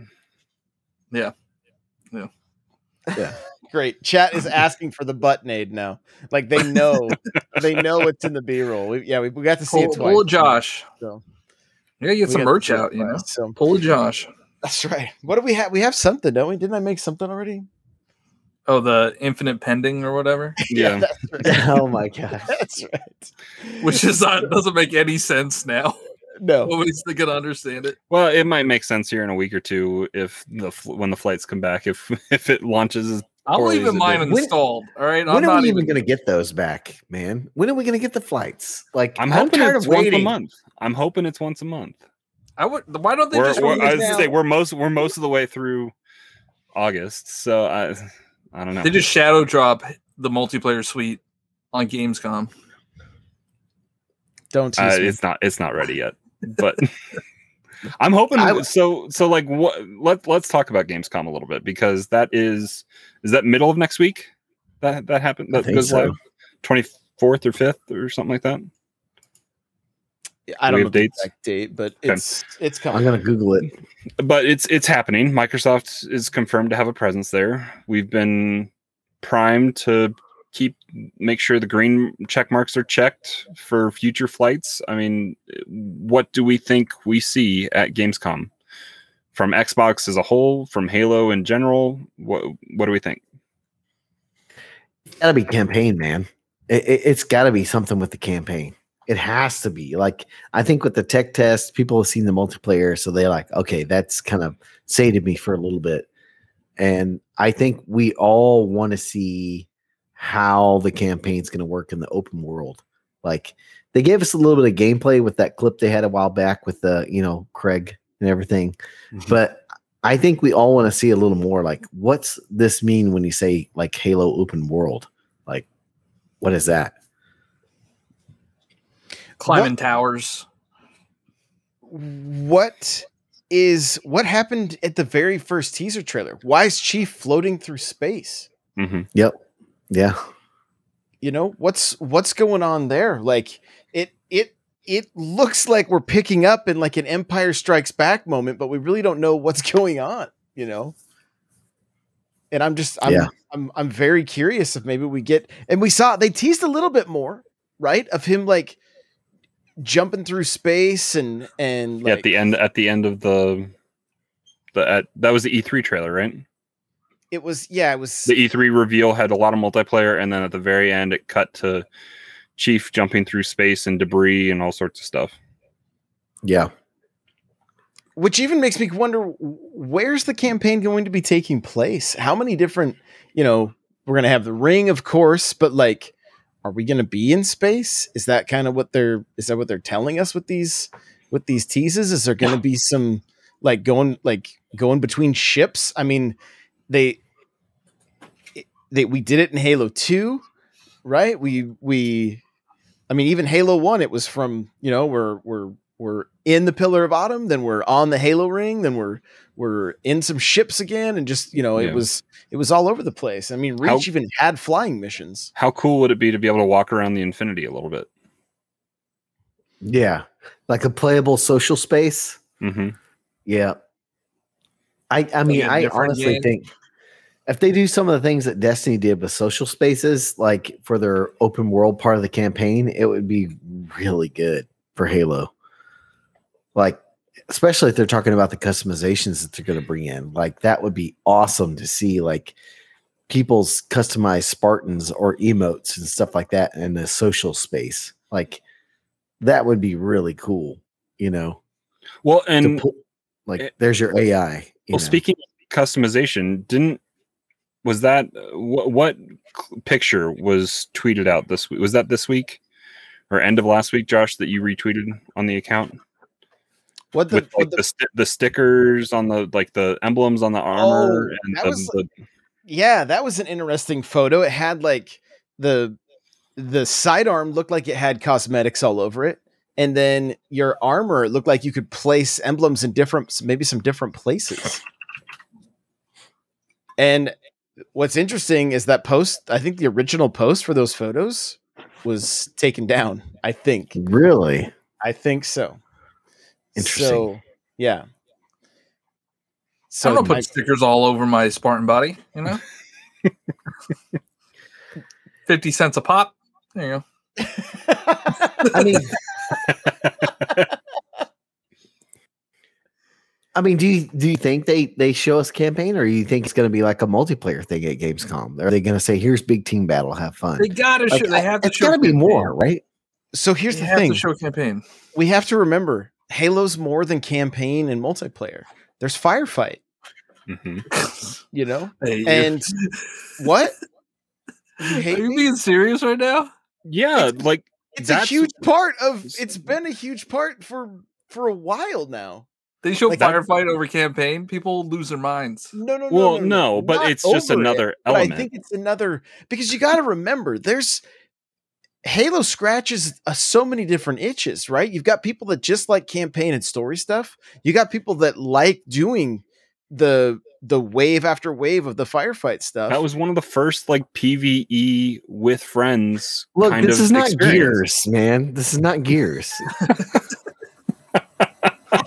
B: Great. Chat is asking for the button aid now. Like they know, they know what's in the B roll. We, yeah, we, we got to see
E: Pull,
B: it twice.
E: pull Josh.
B: So,
E: Yeah, get some
B: got
E: merch out. You know,
B: So
E: pull a Josh.
B: that's right. What do we have? We have something, don't we? Didn't I make something already?
E: Oh, the infinite pending or whatever, [LAUGHS]
D: Yeah.
B: that's right. [LAUGHS]
C: oh my gosh.
B: That's right.
E: which is not doesn't make any sense now.
B: no. [LAUGHS]
E: Nobody's gonna understand it.
D: Well, it might make sense here in a week or two if the when the flights come back if if it launches. As
E: I'm
D: poorly as
E: leaving
D: it
E: mine
D: did.
C: When-
E: installed. All right,
C: When
E: I'm
C: are
E: not
C: we
E: even
C: even gonna get those back, man? When are we gonna get the flights? Like
D: I'm
C: I'm,
D: hoping
C: tired
D: it's
C: of
D: once a month. I'm hoping it's once a month.
E: I would. Why don't they
D: We're,
E: just?
D: we're, I was
E: now?
D: to say we're most we're most of the way through August, so I I don't know.
E: They just shadow drop the multiplayer suite on Gamescom.
B: Don't tease
D: Uh,
B: me.
D: it's not it's not ready yet, but [LAUGHS] I'm hoping.
C: I-
D: so so like what? Let Let's talk about Gamescom a little bit because that is is that middle of next week that that happened that
C: think
D: goes
C: so.
D: live twenty fourth or fifth or something like that.
B: I don't know
D: have
B: the
D: dates?
B: exact date, but
D: Okay.
B: it's it's coming.
C: I'm gonna Google it.
D: But it's it's happening. Microsoft is confirmed to have a presence there. We've been primed to keep make sure the green check marks are checked for future flights. I mean, what do we think we see at Gamescom? From Xbox as a whole, from Halo in general, what what do we think?
C: It's gotta be campaign, man. It, it, it's gotta be something with the campaign. It has to be. Like I think with the tech test, people have seen the multiplayer, so they're like, okay, that's kind of sated me for a little bit. And I think we all want to see how the campaign's going to work in the open world. Like they gave us a little bit of gameplay with that clip they had a while back with the, you know, Craig and everything. But I think we all want to see a little more like what's this mean when you say like Halo open world? Like what is that?
E: Climbing
B: What-
E: towers.
B: what is what happened at the very first teaser trailer? Why is Chief floating through space?
D: hmm
C: Yeah.
B: You know what's what's going on there? Like it it it looks like we're picking up in like an Empire Strikes Back moment, but we really don't know what's [LAUGHS] going on. You know. And I'm just I'm
C: Yeah.
B: I'm I'm very curious if maybe we get and we saw they teased a little bit more, right? Of him like jumping through space and and
D: Yeah, at the end at the end of the the at, that was the E3 trailer, right?
B: It was yeah, it was
D: The E3 reveal had a lot of multiplayer, and then at the very end, it cut to Chief jumping through space and debris and all sorts of stuff.
C: Yeah.
B: which even makes me wonder where's the campaign going to be taking place how many different you know we're going to have the ring of course but like are we going to be in space is that kind of what they're is that what they're telling us with these with these teases is there going to be some like going like going between ships i mean they they we did it in halo 2 right we we i mean even halo 1 it was from you know we're we're we're in the pillar of autumn then we're on the halo ring then we're we're in some ships again and just you know
D: Yeah.
B: it was it was all over the place i mean reach
D: How-
B: even had flying missions
D: How cool would it be to be able to walk around the Infinity a little bit?
C: Yeah. Like a playable social space.
D: hmm
C: Yeah. I I mean, I honestly
E: game.
C: think if they do some of the things that Destiny did with social spaces, like for their open world part of the campaign, it would be really good for Halo. Like, especially if they're talking about the customizations that they're going to bring in. Like, that would be awesome to see, like, people's customized Spartans or emotes and stuff like that in the social space. Like, that would be really cool, you know?
D: Well, and
C: pu- like
D: it-
C: there's your AI. You
D: well,
C: know.
D: speaking of customization, didn't was that what, what picture was tweeted out this week? Was that this week or end of last week, Josh, that you retweeted on the account
B: What the,
D: with
B: what
D: like
B: the
D: the, sti- the stickers on the like the emblems on the oh, armor
B: Oh,
D: and
B: that
D: the,
B: was-
D: the
B: yeah, that was an interesting photo. It had like the the sidearm looked like it had cosmetics all over it, and then your armor looked like you could place emblems in different, maybe some different places. And what's interesting is that post. I think the original post for those photos was taken down. I think.
C: Really?
B: I think so.
C: Interesting.
B: So, yeah.
E: So I don't
B: my-
E: put stickers all over my Spartan body, you know? [LAUGHS] 50 cents a pop. There you go. [LAUGHS]
C: I mean, [LAUGHS] I mean, do you do you think they they show us campaign, or you think it's going to be like a multiplayer thing at Gamescom? Are they going to say, "Here's big team battle, have fun"?
E: They gotta
C: Like,
E: show. They have to
C: it's
E: show.
C: got to be more, right?
B: so here's
E: They
B: the
E: have
B: thing.
E: to show campaign.
B: we have to remember Halo's more than campaign and multiplayer. There's firefight,
D: Mhm. [LAUGHS]
B: you know?
E: Hey,
B: And [LAUGHS] what? You
E: are you
B: me?
E: being serious right now?
D: yeah, like
B: It's a huge part of it's been a huge part for for a while now.
E: They show
B: Like, I-
E: firefight over campaign. People lose their minds.
B: No, no, no.
D: well, no, but it's just
B: over it,
D: another
B: but
D: element.
B: I think it's another because you got to remember there's Halo scratches uh, so many different itches, right? You've got people that just like campaign and story stuff. You got people that like doing the the wave after wave of the firefight stuff.
D: that was one of the first like PVE with friends.
C: Look,
D: kind
C: this
D: of
C: is not
D: experience.
C: Gears, man. This is not Gears. [LAUGHS] [LAUGHS]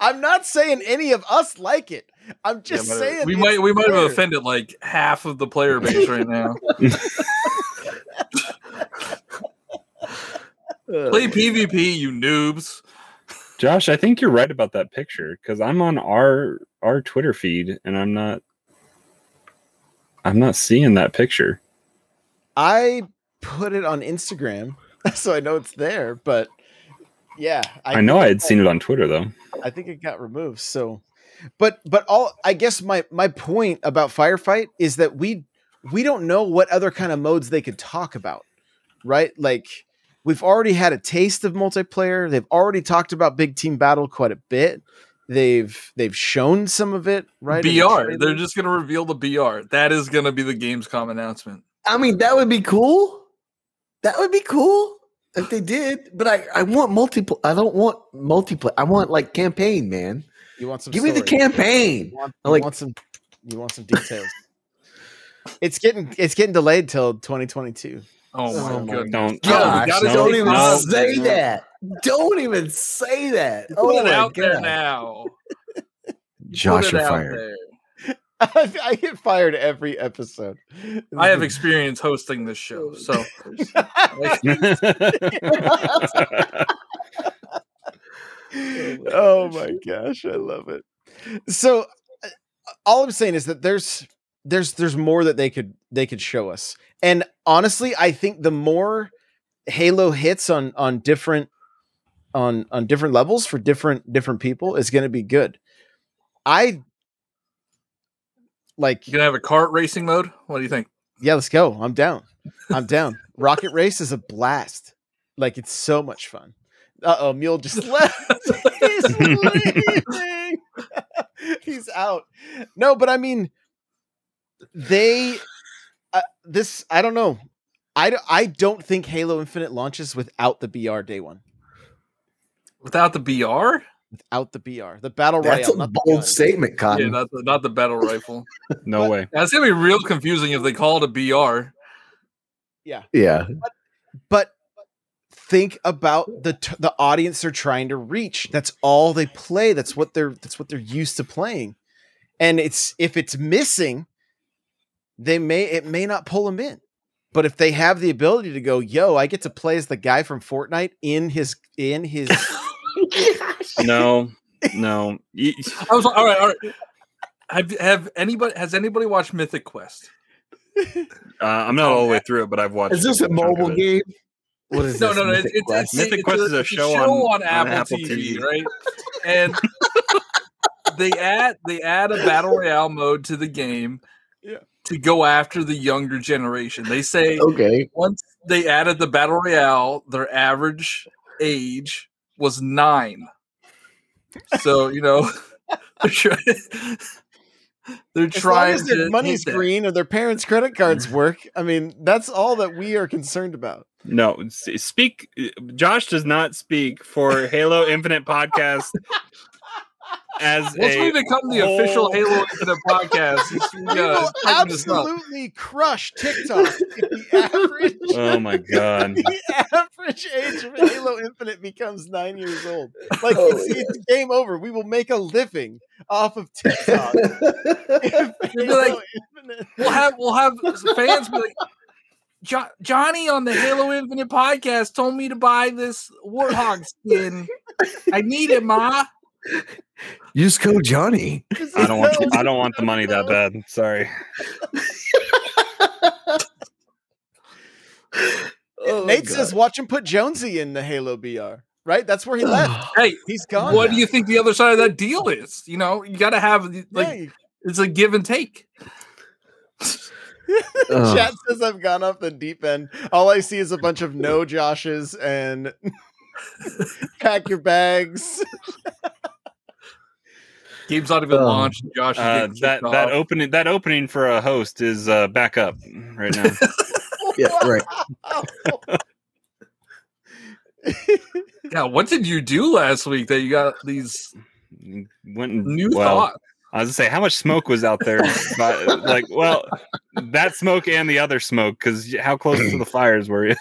B: I'm not saying any of us like it. I'm just
E: Yeah, uh,
B: saying
E: we might we might have offended like half of the player base right now. [LAUGHS] Play PvP, you noobs.
D: Josh, I think you're right about that picture because I'm on our our Twitter feed and I'm not I'm not seeing that picture.
B: I put it on Instagram, [LAUGHS] so I know it's there. But yeah,
D: I, know I had
B: think
D: seen it on Twitter though.
B: I think it got removed. So, but but all I guess my my point about firefight is that we we don't know what other kind of modes they could talk about, right? Like we've already had a taste of multiplayer. They've already talked about big team battle quite a bit. They've they've shown some of it, right? in the
E: BR. They're just gonna reveal the BR. That is gonna be the Gamescom announcement.
C: I mean, that would be cool. That would be cool if they did. But I, I want multiple. I don't want multiplayer. I want like campaign, man.
B: you want some
C: Give me the campaign.
B: You want,
C: I
B: you
C: like-
B: want some you want some details. it's getting it's getting delayed till 2022.
E: Oh my
B: Oh my
E: goodness.
D: Don't
E: No,
C: Gosh,
E: gotta
D: no,
C: don't even
D: no.
C: say that. Don't even say that.
E: Put
C: Oh
E: it
C: my
E: out there
C: God.
E: now. [LAUGHS]
C: Josh,
E: Put it
C: you're fired.
B: I, [LAUGHS] I get fired every episode.
E: I have [LAUGHS] experience hosting this show, so [LAUGHS]
B: oh my gosh, I love it. So uh, all I'm saying is that there's there's there's more that they could they could show us. And honestly, I think the more Halo hits on on different on on different levels for different different people is going to be good. I like
E: you gonna have a kart racing mode. What do you think?
B: yeah, let's go. I'm down. I'm down. Rocket Race is a blast. Like it's so much fun. Uh oh, Mule just [LAUGHS] left. [LAUGHS] He's leaving. [LAUGHS] He's out. No, but I mean, they. Uh, this I don't know. I, I don't think Halo Infinite launches without the BR day one.
E: Without the BR?
B: Without the BR, the battle
C: rifle.
B: That's
C: a bold
B: gun.
C: statement,
E: Yeah, not the, not the battle rifle. [LAUGHS]
D: no way.
E: That's gonna be real confusing if they call it a BR.
C: yeah. Yeah.
B: But think about the t- the audience they're trying to reach that's all they play that's what they're that's what they're used to playing and it's if it's missing they may it may not pull them in but if they have the ability to go yo i get to play as the guy from fortnite in his in his
D: No, [LAUGHS] no. Y-
E: I was all right, all right. Have have anybody has anybody watched Mythic Quest?
D: Uh, I'm not all the way through it, but I've watched.
C: Is this a
D: good chunk of
C: mobile game? What is
E: No,
C: this?
E: no, no. It's,
C: Mythic
E: it's,
C: Quest?
E: it's,
D: Mythic
E: it's
D: Quest is a
E: it's
D: show on- on
E: Apple,
D: Apple
E: TV,
D: TV.
E: right? And [LAUGHS] they add they add a battle royale mode to the game
B: Yeah.
E: to go after the younger generation. They say
C: Okay.
E: once they added the battle royale, their average age was nine. So you know, [LAUGHS] they're trying, [LAUGHS] they're
B: As long
E: trying
B: as their
E: to
B: money's green or their parents' credit cards [LAUGHS] work, I mean, that's all that we are concerned about.
D: No, speak. Josh does not speak for Halo Infinite podcast as
E: Once
D: a
E: we become the official Halo Infinite podcast, we uh,
B: will
E: tighten this up.
B: absolutely crush TikTok if the average
D: Oh my god!
B: the average age of Halo Infinite becomes nine years old. Like
C: Oh,
B: it's, it's game over. We will make a living off of TikTok. [LAUGHS] if
E: like,
B: Infinite-
E: We'll have we'll have fans be like, jo- Johnny on the Halo Infinite podcast told me to buy this Warthog skin. I need it, Ma.
C: Use code Johnny.
D: I don't want. I don't want the money that bad. Sorry. [LAUGHS]
C: Oh,
B: Nate
C: God.
B: says, "Watch him put Jonesy in the Halo BR." Right? That's where he left.
E: Hey,
B: He's gone.
E: what
B: now.
E: do you think the other side of that deal is? You know, you got to have like
B: Yeah, you-
E: it's a give and take. [LAUGHS]
C: Ugh.
B: Chat says I've gone off the deep end. All I see is a bunch of no Joshes and [LAUGHS] pack your bags. [LAUGHS]
E: Game's not even
C: Oh.
E: launched. Josh,
D: Uh, that that
E: off.
D: opening that opening for a host is uh, back up right now.
C: Yeah, [LAUGHS] right. [LAUGHS]
E: yeah. What did you do last week that you got these
D: Went and,
E: new
D: well,
E: thoughts?
D: I was gonna say how much smoke was out there, but like, well, that smoke and the other smoke because how close to the [CLEARS THROAT] fires were you?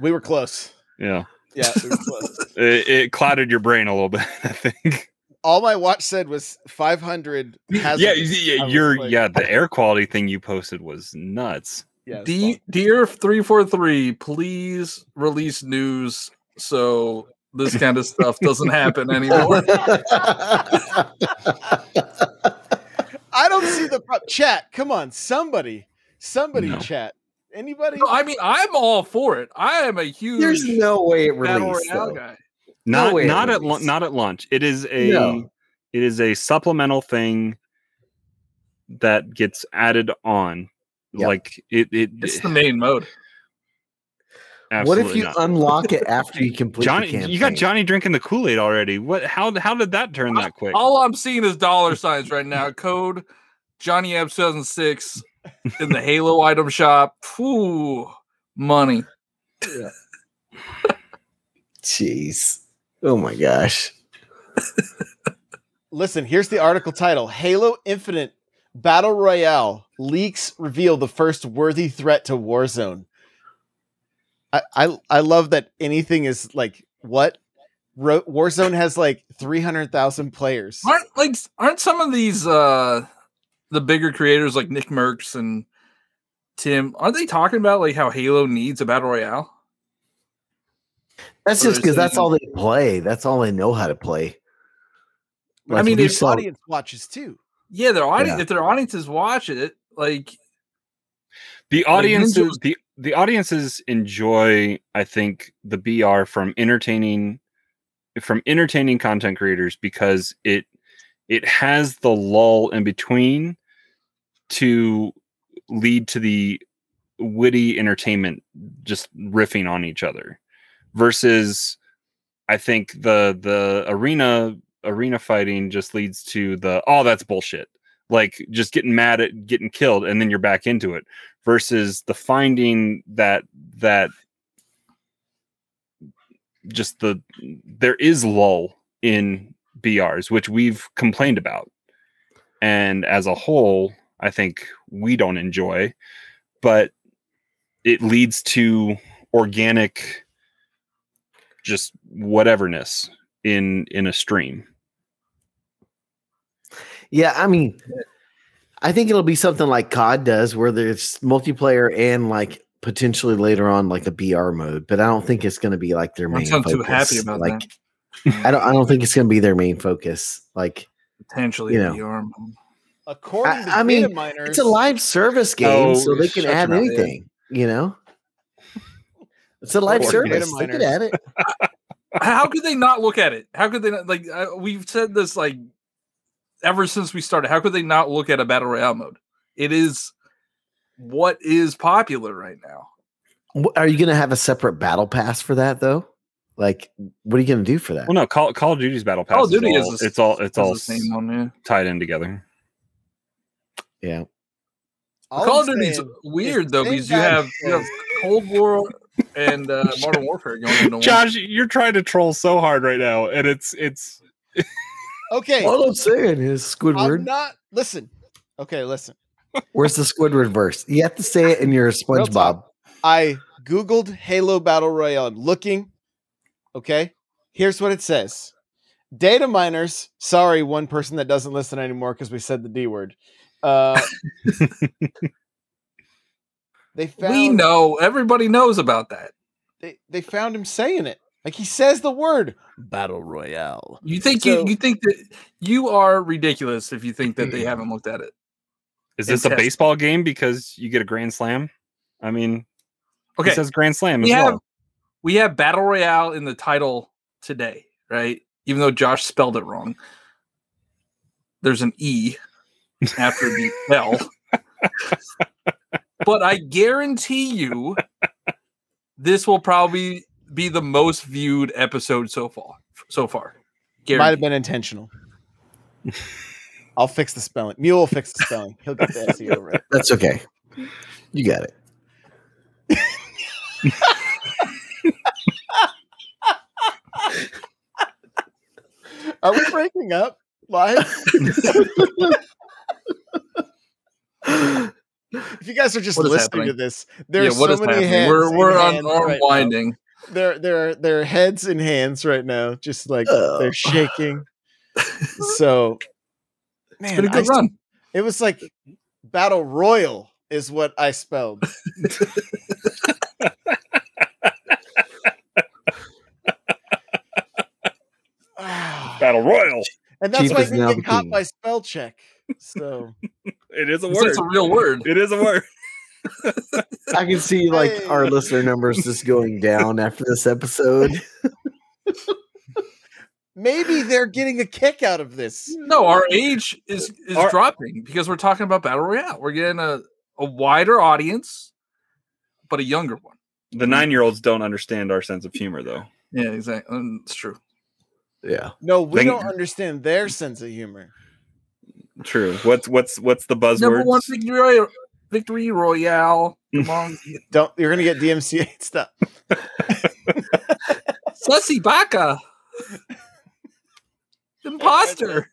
B: we were close.
D: Yeah,
B: Yeah, we were close. [LAUGHS]
D: it, it clouded your brain a little bit. I think.
B: All my watch said was 500.
D: Yeah,
B: hazardous.
D: yeah,
B: I was
D: your
B: like,
D: yeah, the air quality thing you posted was nuts.
B: Yeah, it's
E: D-
B: fine.
E: Dear three four three, please release news so this kind of stuff doesn't happen anymore.
B: I don't see the pro- chat. Come on, somebody, somebody,
D: No.
B: chat. Anybody?
E: No, I mean, I'm all for it. I am a huge
C: There's no way it
E: battle
C: released.
E: royale
C: though.
E: guy.
C: No
D: Not
C: way it
D: not at
C: released.
D: not at lunch. It is a
C: No.
D: it is a supplemental thing that gets added on.
C: Yep.
D: Like it it
E: It's the eh, main mode.
C: What if you
D: not.
C: unlock [LAUGHS] it after you complete
D: Johnny,
C: the
D: you got? Johnny drinking the Kool Aid already. What? How? How did that turn that quick?
E: All I'm seeing is dollar signs right now. [LAUGHS] Code Johnny Ebb 2006 in the Halo item shop. Ooh, money. [LAUGHS]
C: Jeez. Oh my gosh.
B: Listen, here's the article title: Halo Infinite Battle Royale leaks reveal the first worthy threat to Warzone. I I, I love that anything is like what Ro- Warzone has like three hundred thousand players.
E: Aren't like aren't some of these uh the bigger creators like Nick Mercs and Tim aren't they talking about like how Halo needs a battle royale?
C: That's
E: Or
C: just because that's all they play. That's all they know how to play.
E: I mean,
C: if saw-
B: audience watches too.
E: Yeah, their audience
C: Yeah.
E: if their audiences watch it, like
D: the audiences
E: was-
D: the the audiences enjoy i think the br from entertaining from entertaining content creators because it it has the lull in between to lead to the witty entertainment just riffing on each other versus i think the the arena arena fighting just leads to the oh that's bullshit. Like just getting mad at getting killed and then you're back into it versus the finding that that just the there is lull in BRs which we've complained about. And as a whole I think we don't enjoy but it leads to organic just whateverness in in a stream
C: Yeah, I mean, I think it'll be something like COD does, where there's multiplayer and like potentially later on like a BR mode. But I don't think it's going to be like their main.
E: I'm
C: main.
E: too
C: focus.
E: happy about
C: like,
E: that.
C: I don't. I don't think it's going to be their main focus. Like,
E: Potentially
C: You know.
E: BR mode.
B: According
C: I-
B: to
C: I mean,
B: miners,
C: it's a live service game,
D: Oh,
C: so they can
D: shut
C: add
D: your mouth,
C: anything. You know, it's a live service.
B: data
C: They can add it. [LAUGHS]
E: How could they not look at it? How could they not like uh, we've said this like ever since we started. How could they not look at a battle royale mode? It is what is popular right now.
C: Are you going to have a separate battle pass for that though? Like, what are you going to do for that?
D: Well, no, Call, Call of Duty's battle pass.
E: Call of Duty is
D: all,
E: the-
D: it's all it's
E: It's
D: all
E: the same one, yeah.
D: tied in together.
C: yeah,
B: All
E: Call of Duty's weird though because you have, you have Cold War and uh, Modern Warfare going into one.
D: Josh, you're trying to troll so hard right now, and it's it's
B: Okay,
C: all I'm saying is
B: I'm
C: Squidward.
B: not. Listen. Okay, listen.
C: Where's the Squidward verse? You have to say it in your
B: Real
C: SpongeBob.
B: I googled Halo Battle Royale. I'm looking. Okay, here's what it says: Data miners. Sorry, one person that doesn't listen anymore because we said the D word. Uh, [LAUGHS] they found.
E: we know everybody knows about that.
B: They, they found him saying it. Like he says the word Battle Royale.
E: You think
B: So-
E: you, you think that you are ridiculous if you think that they haven't looked at it.
D: is
E: And
D: this a baseball game because you get a grand slam? I mean,
E: Okay,
D: it says grand slam
E: we
D: as
E: have
D: well.
E: we have battle royale in the title today, right? Even though Josh spelled it wrong, there's an e after the L. [LAUGHS] [LAUGHS] but I guarantee you, this will probably be the most viewed episode so far. So far,
B: Might have been intentional. I'll fix the spelling. Mule will fix the spelling. He'll get the SEO [LAUGHS] right.
C: That's okay. You got it.
B: Are we breaking up live? [LAUGHS] [LAUGHS] if you guys are just
E: What is
B: listening to this, there's
E: yeah,
B: so many
E: happening?
B: hands.
E: We're
B: in
E: we're on
B: hands right now.
E: unwinding.
B: They're they're they're heads and hands right now, just like
C: Oh.
B: they're shaking. so, man,
E: it's been a good
B: I-
E: run.
B: it was like battle royal is what I spelled. [LAUGHS] Ah,
D: Battle Royal.
B: and that's
C: Chief
B: why I
C: is
B: get caught by spell check. So [LAUGHS]
D: It is a word.
E: It's a real word.
D: It is a word. [LAUGHS]
C: I can see like
B: Hey.
C: our listener numbers just going down after this episode. [LAUGHS]
B: maybe they're getting a kick out of this.
E: No, our age is is
D: Our-
E: dropping because we're talking about battle royale. We're getting a, a wider audience, but a younger one.
D: The nine year olds don't understand our sense of humor, though.
E: Yeah, exactly. Um, It's true.
C: Yeah.
B: No, we
D: Think-
B: don't understand their sense of humor.
D: True. What's what's what's the buzzword?
E: Number
D: buzzword?
E: one victory, royale, victory royale. Come on, [LAUGHS]
B: Don't you're gonna get DMCA stuff. [LAUGHS]
E: Sussy Baka, imposter.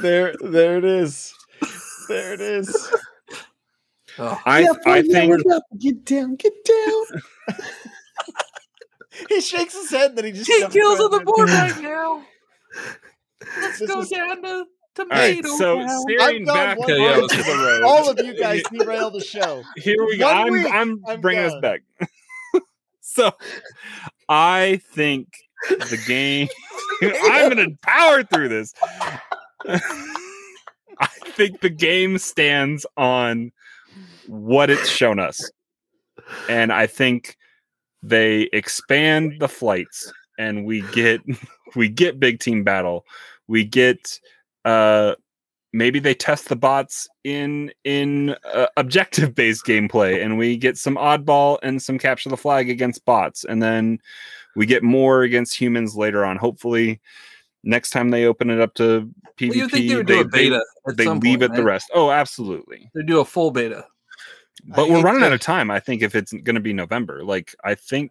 B: There, there it is. There it is.
E: Oh,
D: I
C: Yeah,
D: I
C: boy,
D: think
C: get get down, get down. [LAUGHS]
B: He shakes his head, then he just
E: Ten
B: jumps
E: kills on the board right now. Let's
B: This
E: go
B: is-
E: down to
D: all right. So
E: town.
B: I've
D: steering back
B: one
E: Okay, yeah,
B: to the road. [LAUGHS] All of you guys derail the show.
D: here we go. I'm
B: week,
D: I'm
B: I'm
D: bringing us back. [LAUGHS] so I think the game. [LAUGHS] I'm gonna power through this. I think the game stands on what it's shown us, and I think they expand the flights, and we get we get big team battle. We get uh maybe they test the bots in in uh, objective based gameplay and we get some oddball and some capture the flag against bots and then we get more against humans later on. Hopefully next time they open it up to PvP
E: Well, you think they would do a beta? at
D: they, leave
E: point,
D: it the rest. Oh absolutely.
E: They do a full beta.
B: I
D: but we're running
B: to-
D: out of time i think if it's going to be november. Like i think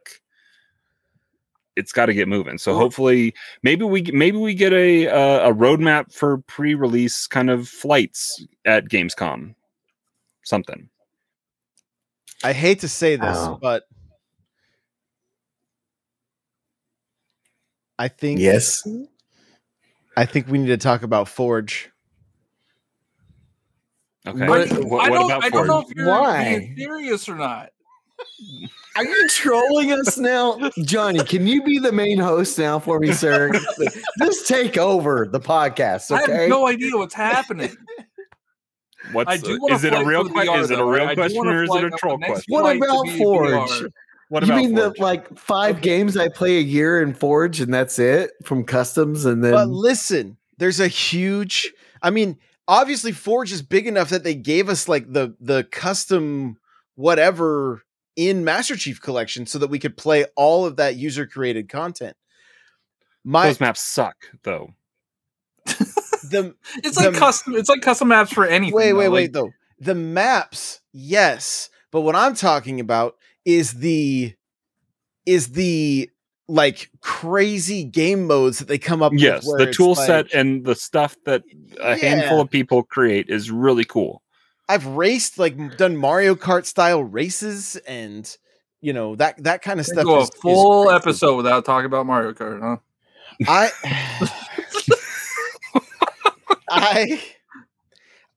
D: it's got to get moving so hopefully maybe we maybe we get a uh, a roadmap for pre-release kind of flights at gamescom something
B: I hate to say this,
C: Oh.
B: but I think
C: Yes.
B: I think we need to talk about Forge.
D: okay
E: But
D: what,
E: I
D: what
E: don't,
D: about
E: I don't know if you're
C: Why?
E: being serious or not.
C: Are you trolling us now? Johnny, can you be the main host now for me, sir? Just take over the podcast,
E: I have no idea what's happening.
D: What's
E: I do wanna
D: is it a real question
E: VR
D: is it a real
E: right? I do
D: question or is it a troll question
C: What about Forge?
E: VR.
D: what
C: you mean
D: Forge?
C: the like five games I play a year in Forge and that's it from customs and then
B: But listen, there's a huge I mean, obviously Forge is big enough that they gave us like the the custom whatever in Master Chief Collection so that we could play all of that user created content. My
D: Those maps suck though. [LAUGHS]
B: the
E: It's like
B: The-
E: custom. It's like custom maps for anything.
B: wait,
E: though.
B: wait,
E: Like,
B: wait though. The maps, yes, but what I'm talking about is the is the like crazy game modes that they come up
D: Yes,
B: with. where
D: the
B: it's
D: tool
B: like-
D: set and the stuff that a handful of people create is really cool.
B: I've raced like done Mario Kart style races and you know that that kind of stuff.
E: Go a
B: is- is
E: full episode without talking about Mario Kart, huh?
B: I [LAUGHS] I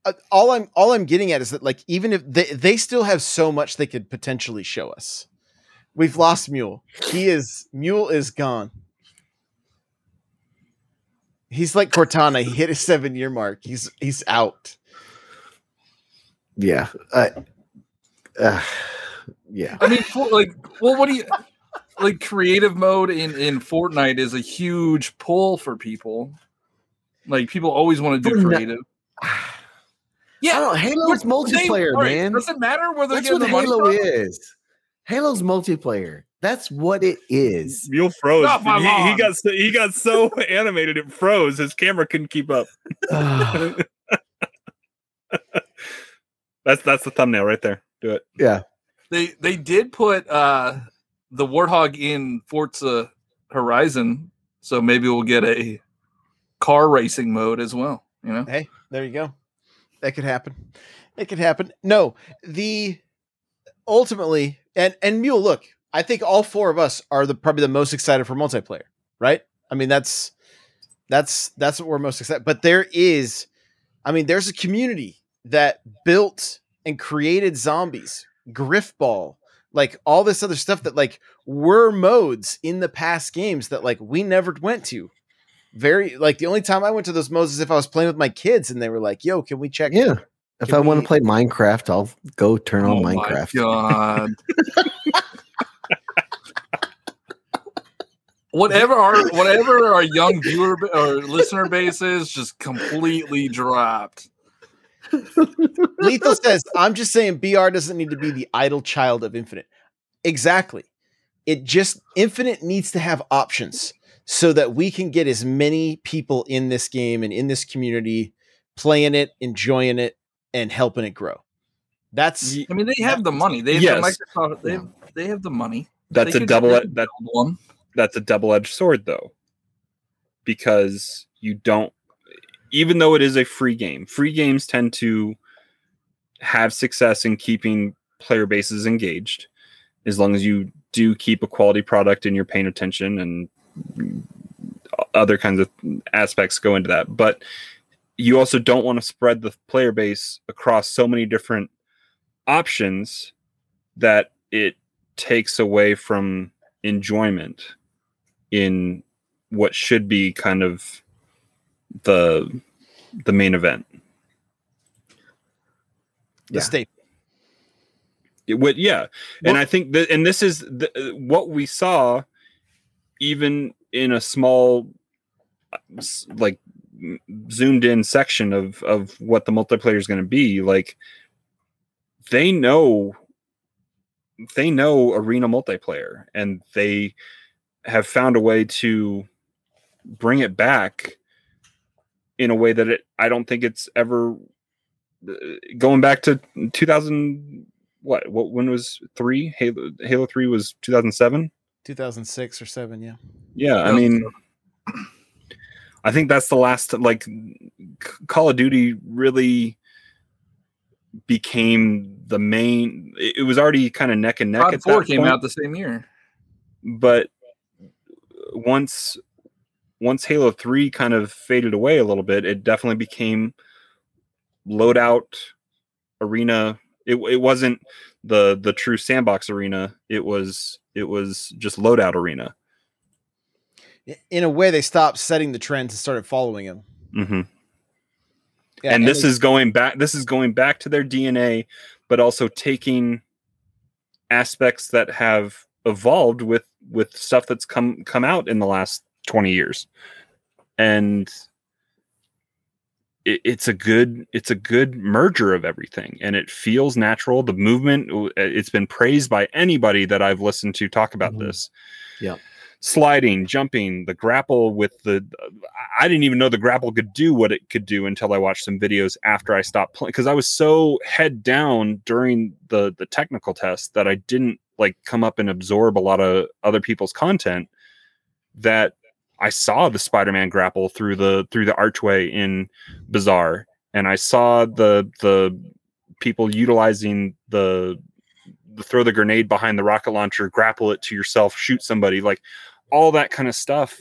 B: uh, all I'm all I'm getting at is that like even if they they still have so much they could potentially show us. We've lost Mule. He is Mule is gone. He's like Cortana. He hit his seven year mark. He's he's out.
C: Yeah. I, uh, yeah.
E: I mean, for, like, well, what do you like? Creative mode in in Fortnite is a huge pull for people. Like, people always want to do
C: Fortnite-
E: creative. [SIGHS]
C: I
E: Yeah,
C: don't. Halo's
E: They-
C: multiplayer,
E: all right,
C: man.
E: Does it matter where they're
C: That's
E: getting
C: what
E: the money
C: Halo
E: from?
C: is. Halo's multiplayer. That's what it is.
D: Mule froze. He, he got so, he got so [LAUGHS] animated it froze. His camera couldn't keep up. [SIGHS] [LAUGHS] [SIGHS] [LAUGHS] That's that's the thumbnail right there. Do it.
C: yeah.
E: They they did put uh the Warthog in Forza Horizon, so maybe we'll get a car racing mode as well. You know,
B: Hey, there you go. That could happen. It could happen. No, the ultimately and and Mule, look, I think all four of us are the probably the most excited for multiplayer, right? I mean, that's that's that's what we're most excited. But there is, I mean, there's a community that built and created zombies, Grifball, like all this other stuff that like were modes in the past games that like we never went to. Very like the only time I went to those modes is if I was playing with my kids and they were like, "Yo, can we check?"
C: Yeah. If
B: Can
C: I want to play Minecraft, I'll go turn on
E: Oh my
C: Minecraft.
E: God. [LAUGHS] whatever our whatever our young viewer or listener base is, just completely dropped.
B: Lethal says, "I'm just saying, BR doesn't need to be the idle child of Infinite." Exactly. It just Infinite needs to have options so that we can get as many people in this game and in this community playing it, enjoying it, and helping it grow. That's
E: I mean, they have the money. They have
D: Yes.
E: the Microsoft. They have, they have the money.
D: That's
E: They
D: a double.
E: they could
D: That
E: one.
D: that's a double-edged sword though because you don't even though it is a free game free games tend to have success in keeping player bases engaged as long as you do keep a quality product and you're paying attention and other kinds of aspects go into that. But you also don't want to spread the player base across so many different options that it takes away from enjoyment in what should be kind of the the main event.
B: the
C: Yeah.
B: state.
D: It would, yeah, and I think that, and this is the, what we saw, even in a small, like zoomed in section of of what the multiplayer is going to be. Like, they know, they know arena multiplayer, and they have found a way to bring it back in a way that it I don't think it's ever uh, going back to 2000 what what when was 3 Halo Halo 3 was 2007
B: 2006 or 7, yeah.
D: yeah I mean I think that's the last like Call of Duty really became the main it it was already kind of neck and neck
E: COD
D: at
E: Four
D: that
E: came
D: point
E: out the same year.
D: but once once Halo 3 kind of faded away a little bit, it definitely became loadout arena. It, it wasn't the the true sandbox arena. It was it was just loadout arena.
B: In a way, they stopped setting the trends and started following them.
D: hmm
B: Yeah,
D: and this
B: they-
D: is going back this is going back to their DNA, but also taking aspects that have evolved with with stuff that's come come out in the last 20 years. And it, it's a good it's a good merger of everything and it feels natural the movement it's been praised by anybody that i've listened to talk about
C: Mhm.
D: this
C: Yeah.
D: sliding jumping the grapple with the i didn't even know the grapple could do what it could do until i watched some videos after i stopped playing because i was so head down during the the technical test that i didn't like come up and absorb a lot of other people's content that I saw the Spider-Man grapple through the through the archway in Bazaar, and I saw the the people utilizing the the throw the grenade behind the rocket launcher, grapple it to yourself, shoot somebody, like all that kind of stuff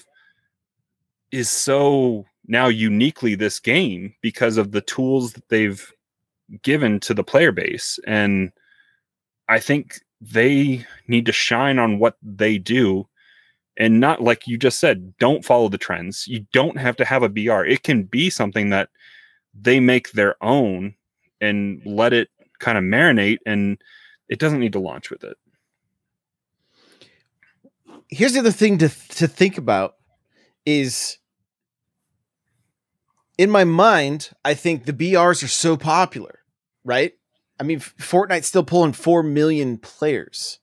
D: is so now uniquely this game because of the tools that they've given to the player base and I think they need to shine on what they do and not like you just said don't follow the trends you don't have to have a br it can be something that they make their own and let it kind of marinate and it doesn't need to launch with it
B: here's the other thing to to think about is in my mind, I think the BRs are so popular, right? I mean, Fortnite's still pulling four million players.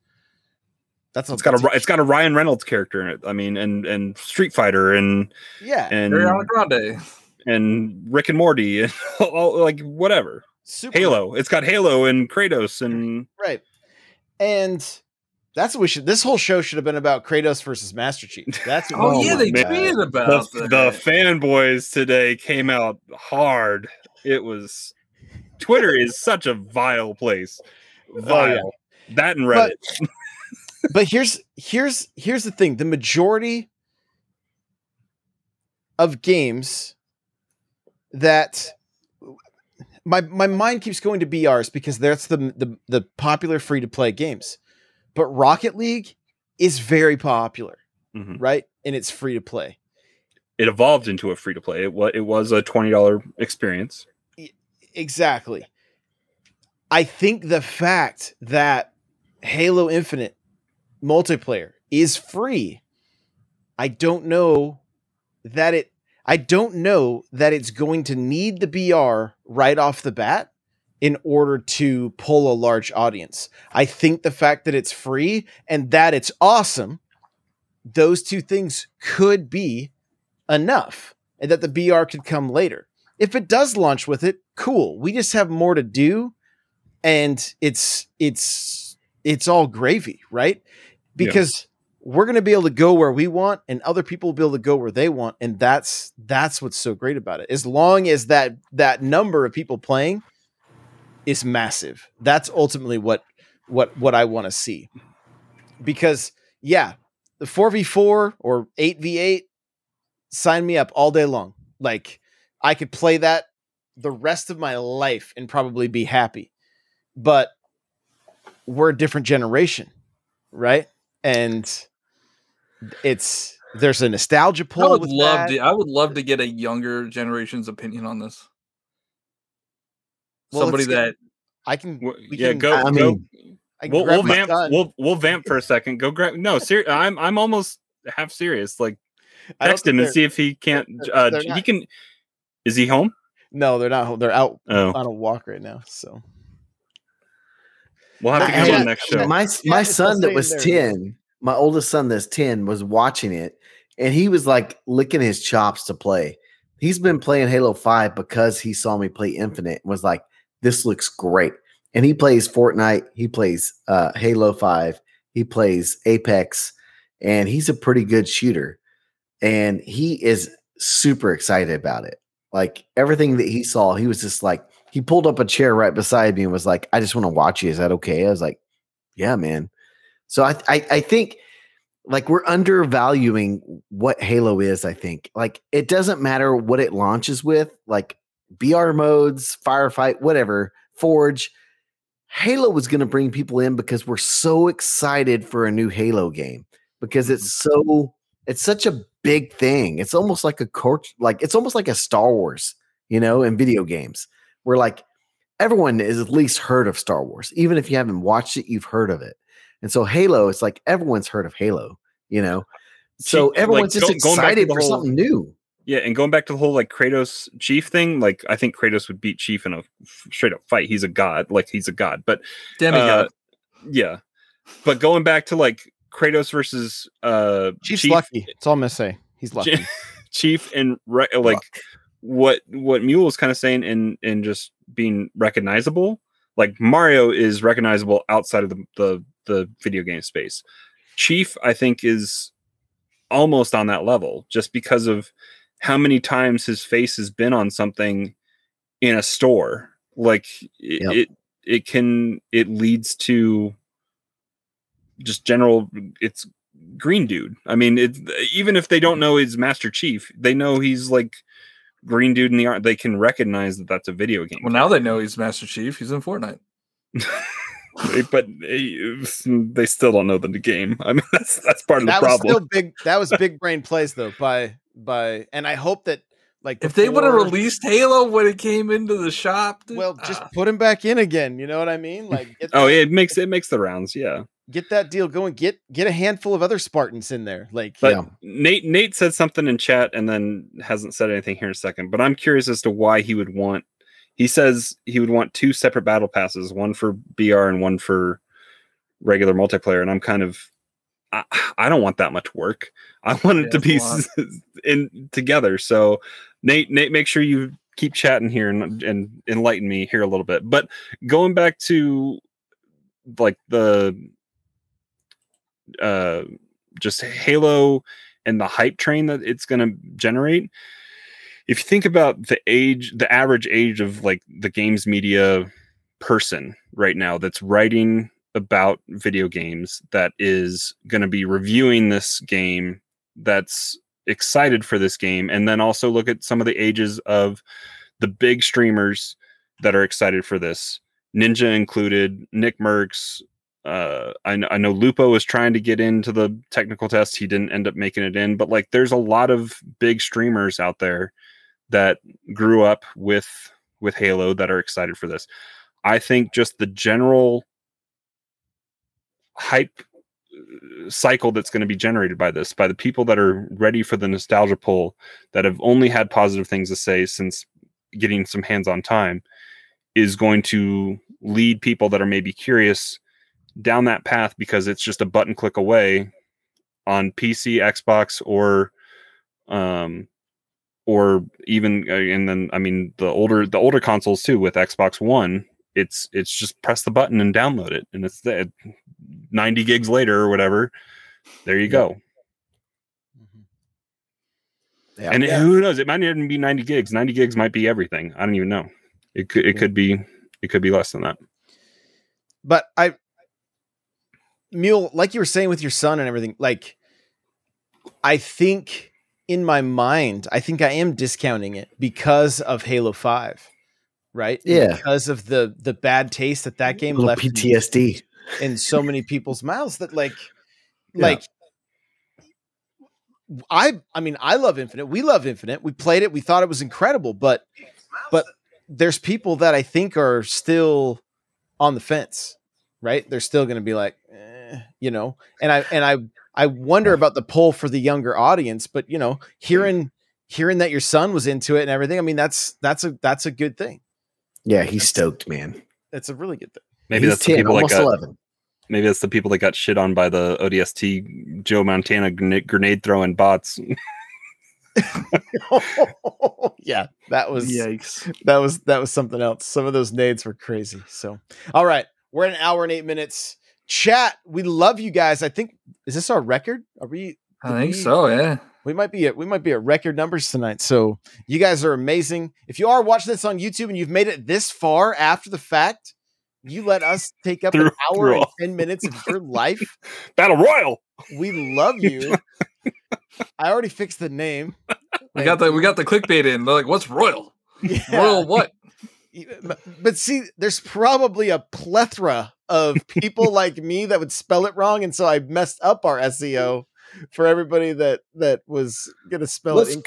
B: That's
D: it's got
B: that's
D: a it's got a ryan reynolds character in it i mean and and street fighter and
B: yeah,
D: and
E: Ariana Grande.
D: and rick and morty and [LAUGHS] all, like whatever
B: super
D: halo it's got halo and kratos and
B: right? And that's what we should. This whole show should have been about Kratos versus Master Chief. [LAUGHS] That's oh, what
E: Oh,
B: we
E: yeah,
B: should
E: they
B: have been
E: tweeted
B: about.
E: about
D: the, the fanboys today came out hard. It was Twitter is such a vile place. Oh, vile. That and Reddit.
B: But- [LAUGHS] but here's here's here's the thing the majority of games that my my mind keeps going to BRs because that's the the, the popular free to play games but Rocket League is very popular
D: Mhm.
B: right and it's free to play
D: It evolved into a free to play. It was it was a twenty dollar experience.
B: exactly I think the fact that Halo Infinite multiplayer is free, I don't know that it I don't know that it's going to need the BR right off the bat in order to pull a large audience. I think the fact that it's free and that it's awesome, those two things could be enough and that the BR could come later. If it does launch with it, cool. We just have more to do and it's it's it's all gravy, right? Because we're going to be able to go where we want and other people will be able to go where they want and that's that's what's so great about it. As long as that that number of people playing is massive. That's ultimately what what what I want to see. Because yeah, the 4v4 or 8v8 sign me up all day long. Like I could play that the rest of my life and probably be happy. But we're a different generation, right? And it's there's a nostalgia
E: I
B: pull.
E: would
B: with
E: love
B: that.
E: to. I would love to get a younger generation's opinion on this.
B: Well,
E: Somebody that
B: I can. We
D: yeah,
B: can-
D: go
C: I
D: go.
C: mean,
D: We'll, we'll vamp.
B: son.
D: We'll we'll vamp for a second. Go grab. No, ser- I'm I'm almost half serious. Like text him and see if he can't.
B: they're-
D: Uh,
B: they're
D: he can. Is he home?
B: No, they're not. home. They're out
D: Oh,
B: on a walk right now. So
D: we'll have to
C: I-
D: get on the next show.
C: my my
B: it's
C: son that was
B: there,
C: 10 my oldest son that's 10 was watching it and he was like licking his chops to play. He's been playing halo 5 because he saw me play infinite and was like this looks great. And he plays fortnite he plays uh, halo 5 he plays apex and he's a pretty good shooter. And he is super excited about it. Like everything that he saw he was just like he pulled up a chair right beside me and was like i just want to watch you is that okay i was like yeah man so I, I I think like we're undervaluing what Halo is, I think. Like it doesn't matter what it launches with, like BR modes, firefight, whatever, Forge. Halo was going to bring people in because we're so excited for a new Halo game because it's mm-hmm. so it's such a big thing. It's almost like a court like it's almost like a Star Wars, you know, in video games. Where like everyone is at least heard of Star Wars. Even if you haven't watched it, you've heard of it. And so Halo, it's like everyone's heard of Halo, you know. So
D: See, like,
C: everyone's just
D: go- going back to
C: excited for
D: whole-
C: something new.
D: Yeah, and going back to the whole like Kratos Chief thing, like I think Kratos would beat Chief in a straight up fight. He's a god, like he's a god. But
E: Demigod.
D: uh, yeah, but going back to like Kratos versus uh
B: Chief's
D: Chief,
B: lucky. That's all I'm gonna say. He's lucky. [LAUGHS]
D: Chief and re- like what what Mule is kind of saying and and just being recognizable. Like Mario is recognizable outside of the the, the video game space. Chief, I think, is almost on that level just because of how many times his face has been on something in a store. Like it,
C: Yep.
D: it it can it leads to just general it's green dude. I mean, it even if they don't know he's Master Chief, they know he's like green dude in the art. They can recognize that that's a video game.
E: well, now they know he's Master Chief. He's in Fortnite. [LAUGHS]
D: but eh, they still don't know the game. I mean, that's that's part of the
B: that was
D: problem.
B: still big. That was big brain plays though by by, and I hope that like
E: If they would have released Halo when it came into the shop, dude,
B: well, just
E: ah.
B: put him back in again. You know what I mean? Like, get
D: oh, it makes it makes the rounds. Yeah,
B: get that deal going. Get get a handful of other Spartans in there. Like,
D: but
C: Yeah.
D: Nate Nate said something in chat and then hasn't said anything here in a second. But I'm curious as to why he would want. He says he would want two separate battle passes, one for BR and one for regular multiplayer. And I'm kind of, I, I don't want that much work. I [LAUGHS] want it to be
E: it's a
D: s- [LAUGHS] in together. So Nate, Nate, make sure you keep chatting here and, and enlighten me here a little bit. But going back to like the uh just Halo and the hype train that it's going to generate. If you think about the age, the average age of like the games media person right now that's writing about video games, that is going to be reviewing this game, that's excited for this game, and then also look at some of the ages of the big streamers that are excited for this. Ninja included, Nick Mercs, uh I, I know lupo was trying to get into the technical test he didn't end up making it in but like there's a lot of big streamers out there that grew up with with halo that are excited for this i think just the general hype uh, cycle that's going to be generated by this by the people that are ready for the nostalgia pull that have only had positive things to say since getting some hands-on time is going to lead people that are maybe curious down that path because it's just a button click away on PC, Xbox, or um, or even uh, and then I mean the older the older consoles too with Xbox One. It's it's just press the button and download it, and it's there. Ninety gigs later or whatever. There you go. Mm-hmm.
C: Yeah.
D: And who knows? It might not even be ninety gigs. Ninety gigs might be everything. I don't even know. It could it
B: Yeah.
D: could be it could be less than that.
B: but I, Mule, like you were saying with your son and everything, like, I think in my mind, I think I am discounting it because of Halo Five, right?
C: Yeah.
B: because of the the bad taste that that game left in-
C: PTSD.
B: in so many people's mouths that like [LAUGHS]
C: Yeah.
B: like I I mean I love Infinite. We love Infinite. We played it. We thought it was incredible, but but there's people that I think are still on the fence, right? They're still going to be like, eh, you know. And I and I I wonder about the pull for the younger audience, but you know, hearing hearing that your son was into it and everything, I mean that's that's a that's a good thing.
C: Yeah, he's stoked, man.
B: That's a really good thing.
D: Maybe
C: he's
D: that's the
C: 10,
D: people that
C: almost
D: got
C: 11.
D: maybe that's the people that got shit on by the ODST Joe Montana grenade, grenade throwing bots. [LAUGHS] [LAUGHS]
B: yeah, that was
E: Yikes.
B: that was that was something else. Some of those nades were crazy. So, all right, we're at an hour and eight minutes. Chat, we love you guys. I think is this our record? Are we?
E: I think
B: we-
E: so, yeah.
B: We might be at we might be at record numbers tonight. So you guys are amazing. If you are watching this on YouTube and you've made it this far after the fact, you let us take up an hour
D: through
B: and
D: all-
B: ten minutes of your [LAUGHS] life.
D: Battle Royal.
B: We love you. [LAUGHS] I already fixed the name.
E: We got the we got the clickbait in. They're like, what's royal? Royal what? [LAUGHS]
B: But- But see, there's probably a plethora of people like me that would spell it wrong, and so I messed up our SEO for everybody that that was gonna spell Let's it.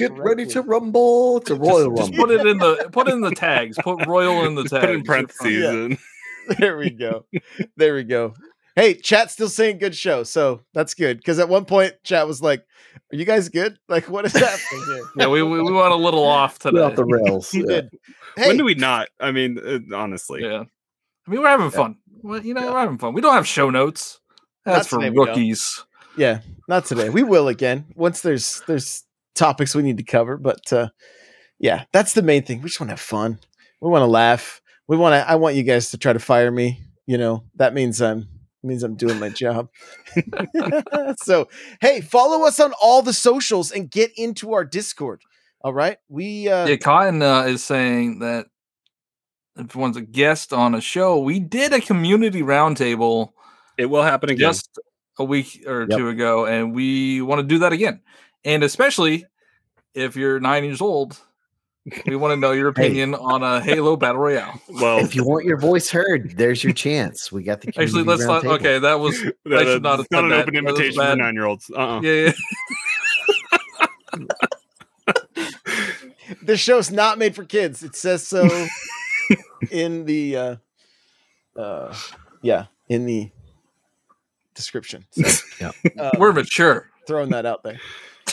B: to
C: rumble. It's a royal
E: Just put it in the put in the tags. Put royal in the tags.
D: put it in parentheses.
B: Yeah. [LAUGHS] [LAUGHS] There we go. There we go. Hey, chat still saying good show, so that's good. Because at one point, chat was like, "Are you guys good? Like, what is happening here?" [LAUGHS]
E: Yeah, we, we, we went a little off
C: Get
E: today.
C: off the rails.
B: He
C: Yeah.
B: did. Hey,
D: When do we not? I mean, uh, honestly.
E: Yeah. I mean, we're having fun. Well, you know, we're having fun. We don't have show notes. That's
B: Not
E: for
B: today don't.
E: rookies.
B: Yeah, not today. We will again once there's there's topics we need to cover. But uh, yeah, that's the main thing. We just want to have fun. We want to laugh. We want to. I want you guys to try to fire me. You know that means I'm means I'm doing my job. [LAUGHS] so hey, follow us on all the socials and get into our Discord. All right, we uh,
E: Yeah, Cotton uh, is saying that if one's a guest on a show, we did a community roundtable
D: It will happen again.
E: just a week or
C: Yep.
E: two ago, and we want to do that again. And especially if you're nine years old, we want to know your
C: Hey.
E: opinion on a Halo Battle Royale.
D: well,
C: If you want your voice heard, there's your chance. We got the
E: Actually, let's not.
C: roundtable.
E: Okay, that was [LAUGHS]
D: that-
E: I should not have said
D: an
E: that.
D: open invitation for nine year olds. Uh-uh.
E: yeah, yeah. [LAUGHS]
B: this show's not made for kids. It says so [LAUGHS] in the uh, uh, yeah in the description. [LAUGHS] So,
C: Yeah.
B: uh,
E: We're mature.
B: throwing that out there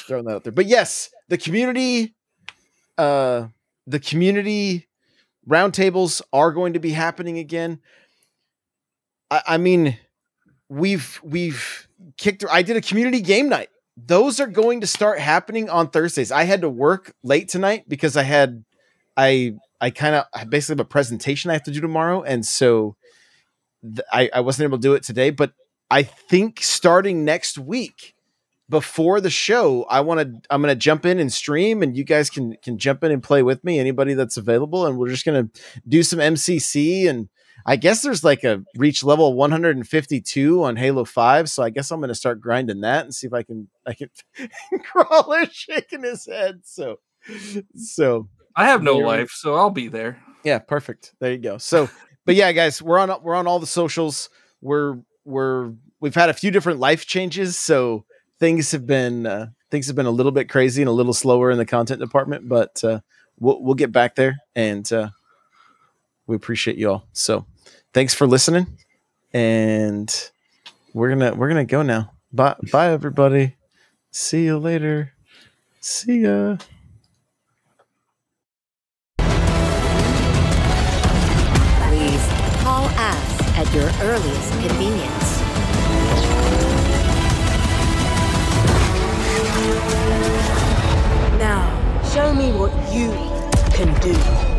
B: throwing that out there but yes the community uh the community roundtables are going to be happening again i, I mean we've we've kicked i did a community game night those are going to start happening on thursdays i had to work late tonight because i had i i kind of basically have a presentation i have to do tomorrow and so th- I, I wasn't able to do it today but i think starting next week before the show i want to i'm going to jump in and stream and you guys can can jump in and play with me anybody that's available and we're just going to do some mcc and i guess there's like a reach level 152 on halo 5 so i guess i'm going to start grinding that and see if i can i can [LAUGHS] crawler shaking his head so so
E: I have no life, so I'll be there.
B: yeah, perfect. There you go. So, but yeah, guys, we're on we're on all the socials. We're we're we've had a few different life changes, so things have been uh, things have been a little bit crazy and a little slower in the content department, but uh, we'll we'll get back there, and uh, we appreciate you all. So, thanks for listening, and we're gonna we're gonna go now. Bye bye everybody. See you later. See ya.
F: At your earliest convenience.
G: Now, show me what you can do.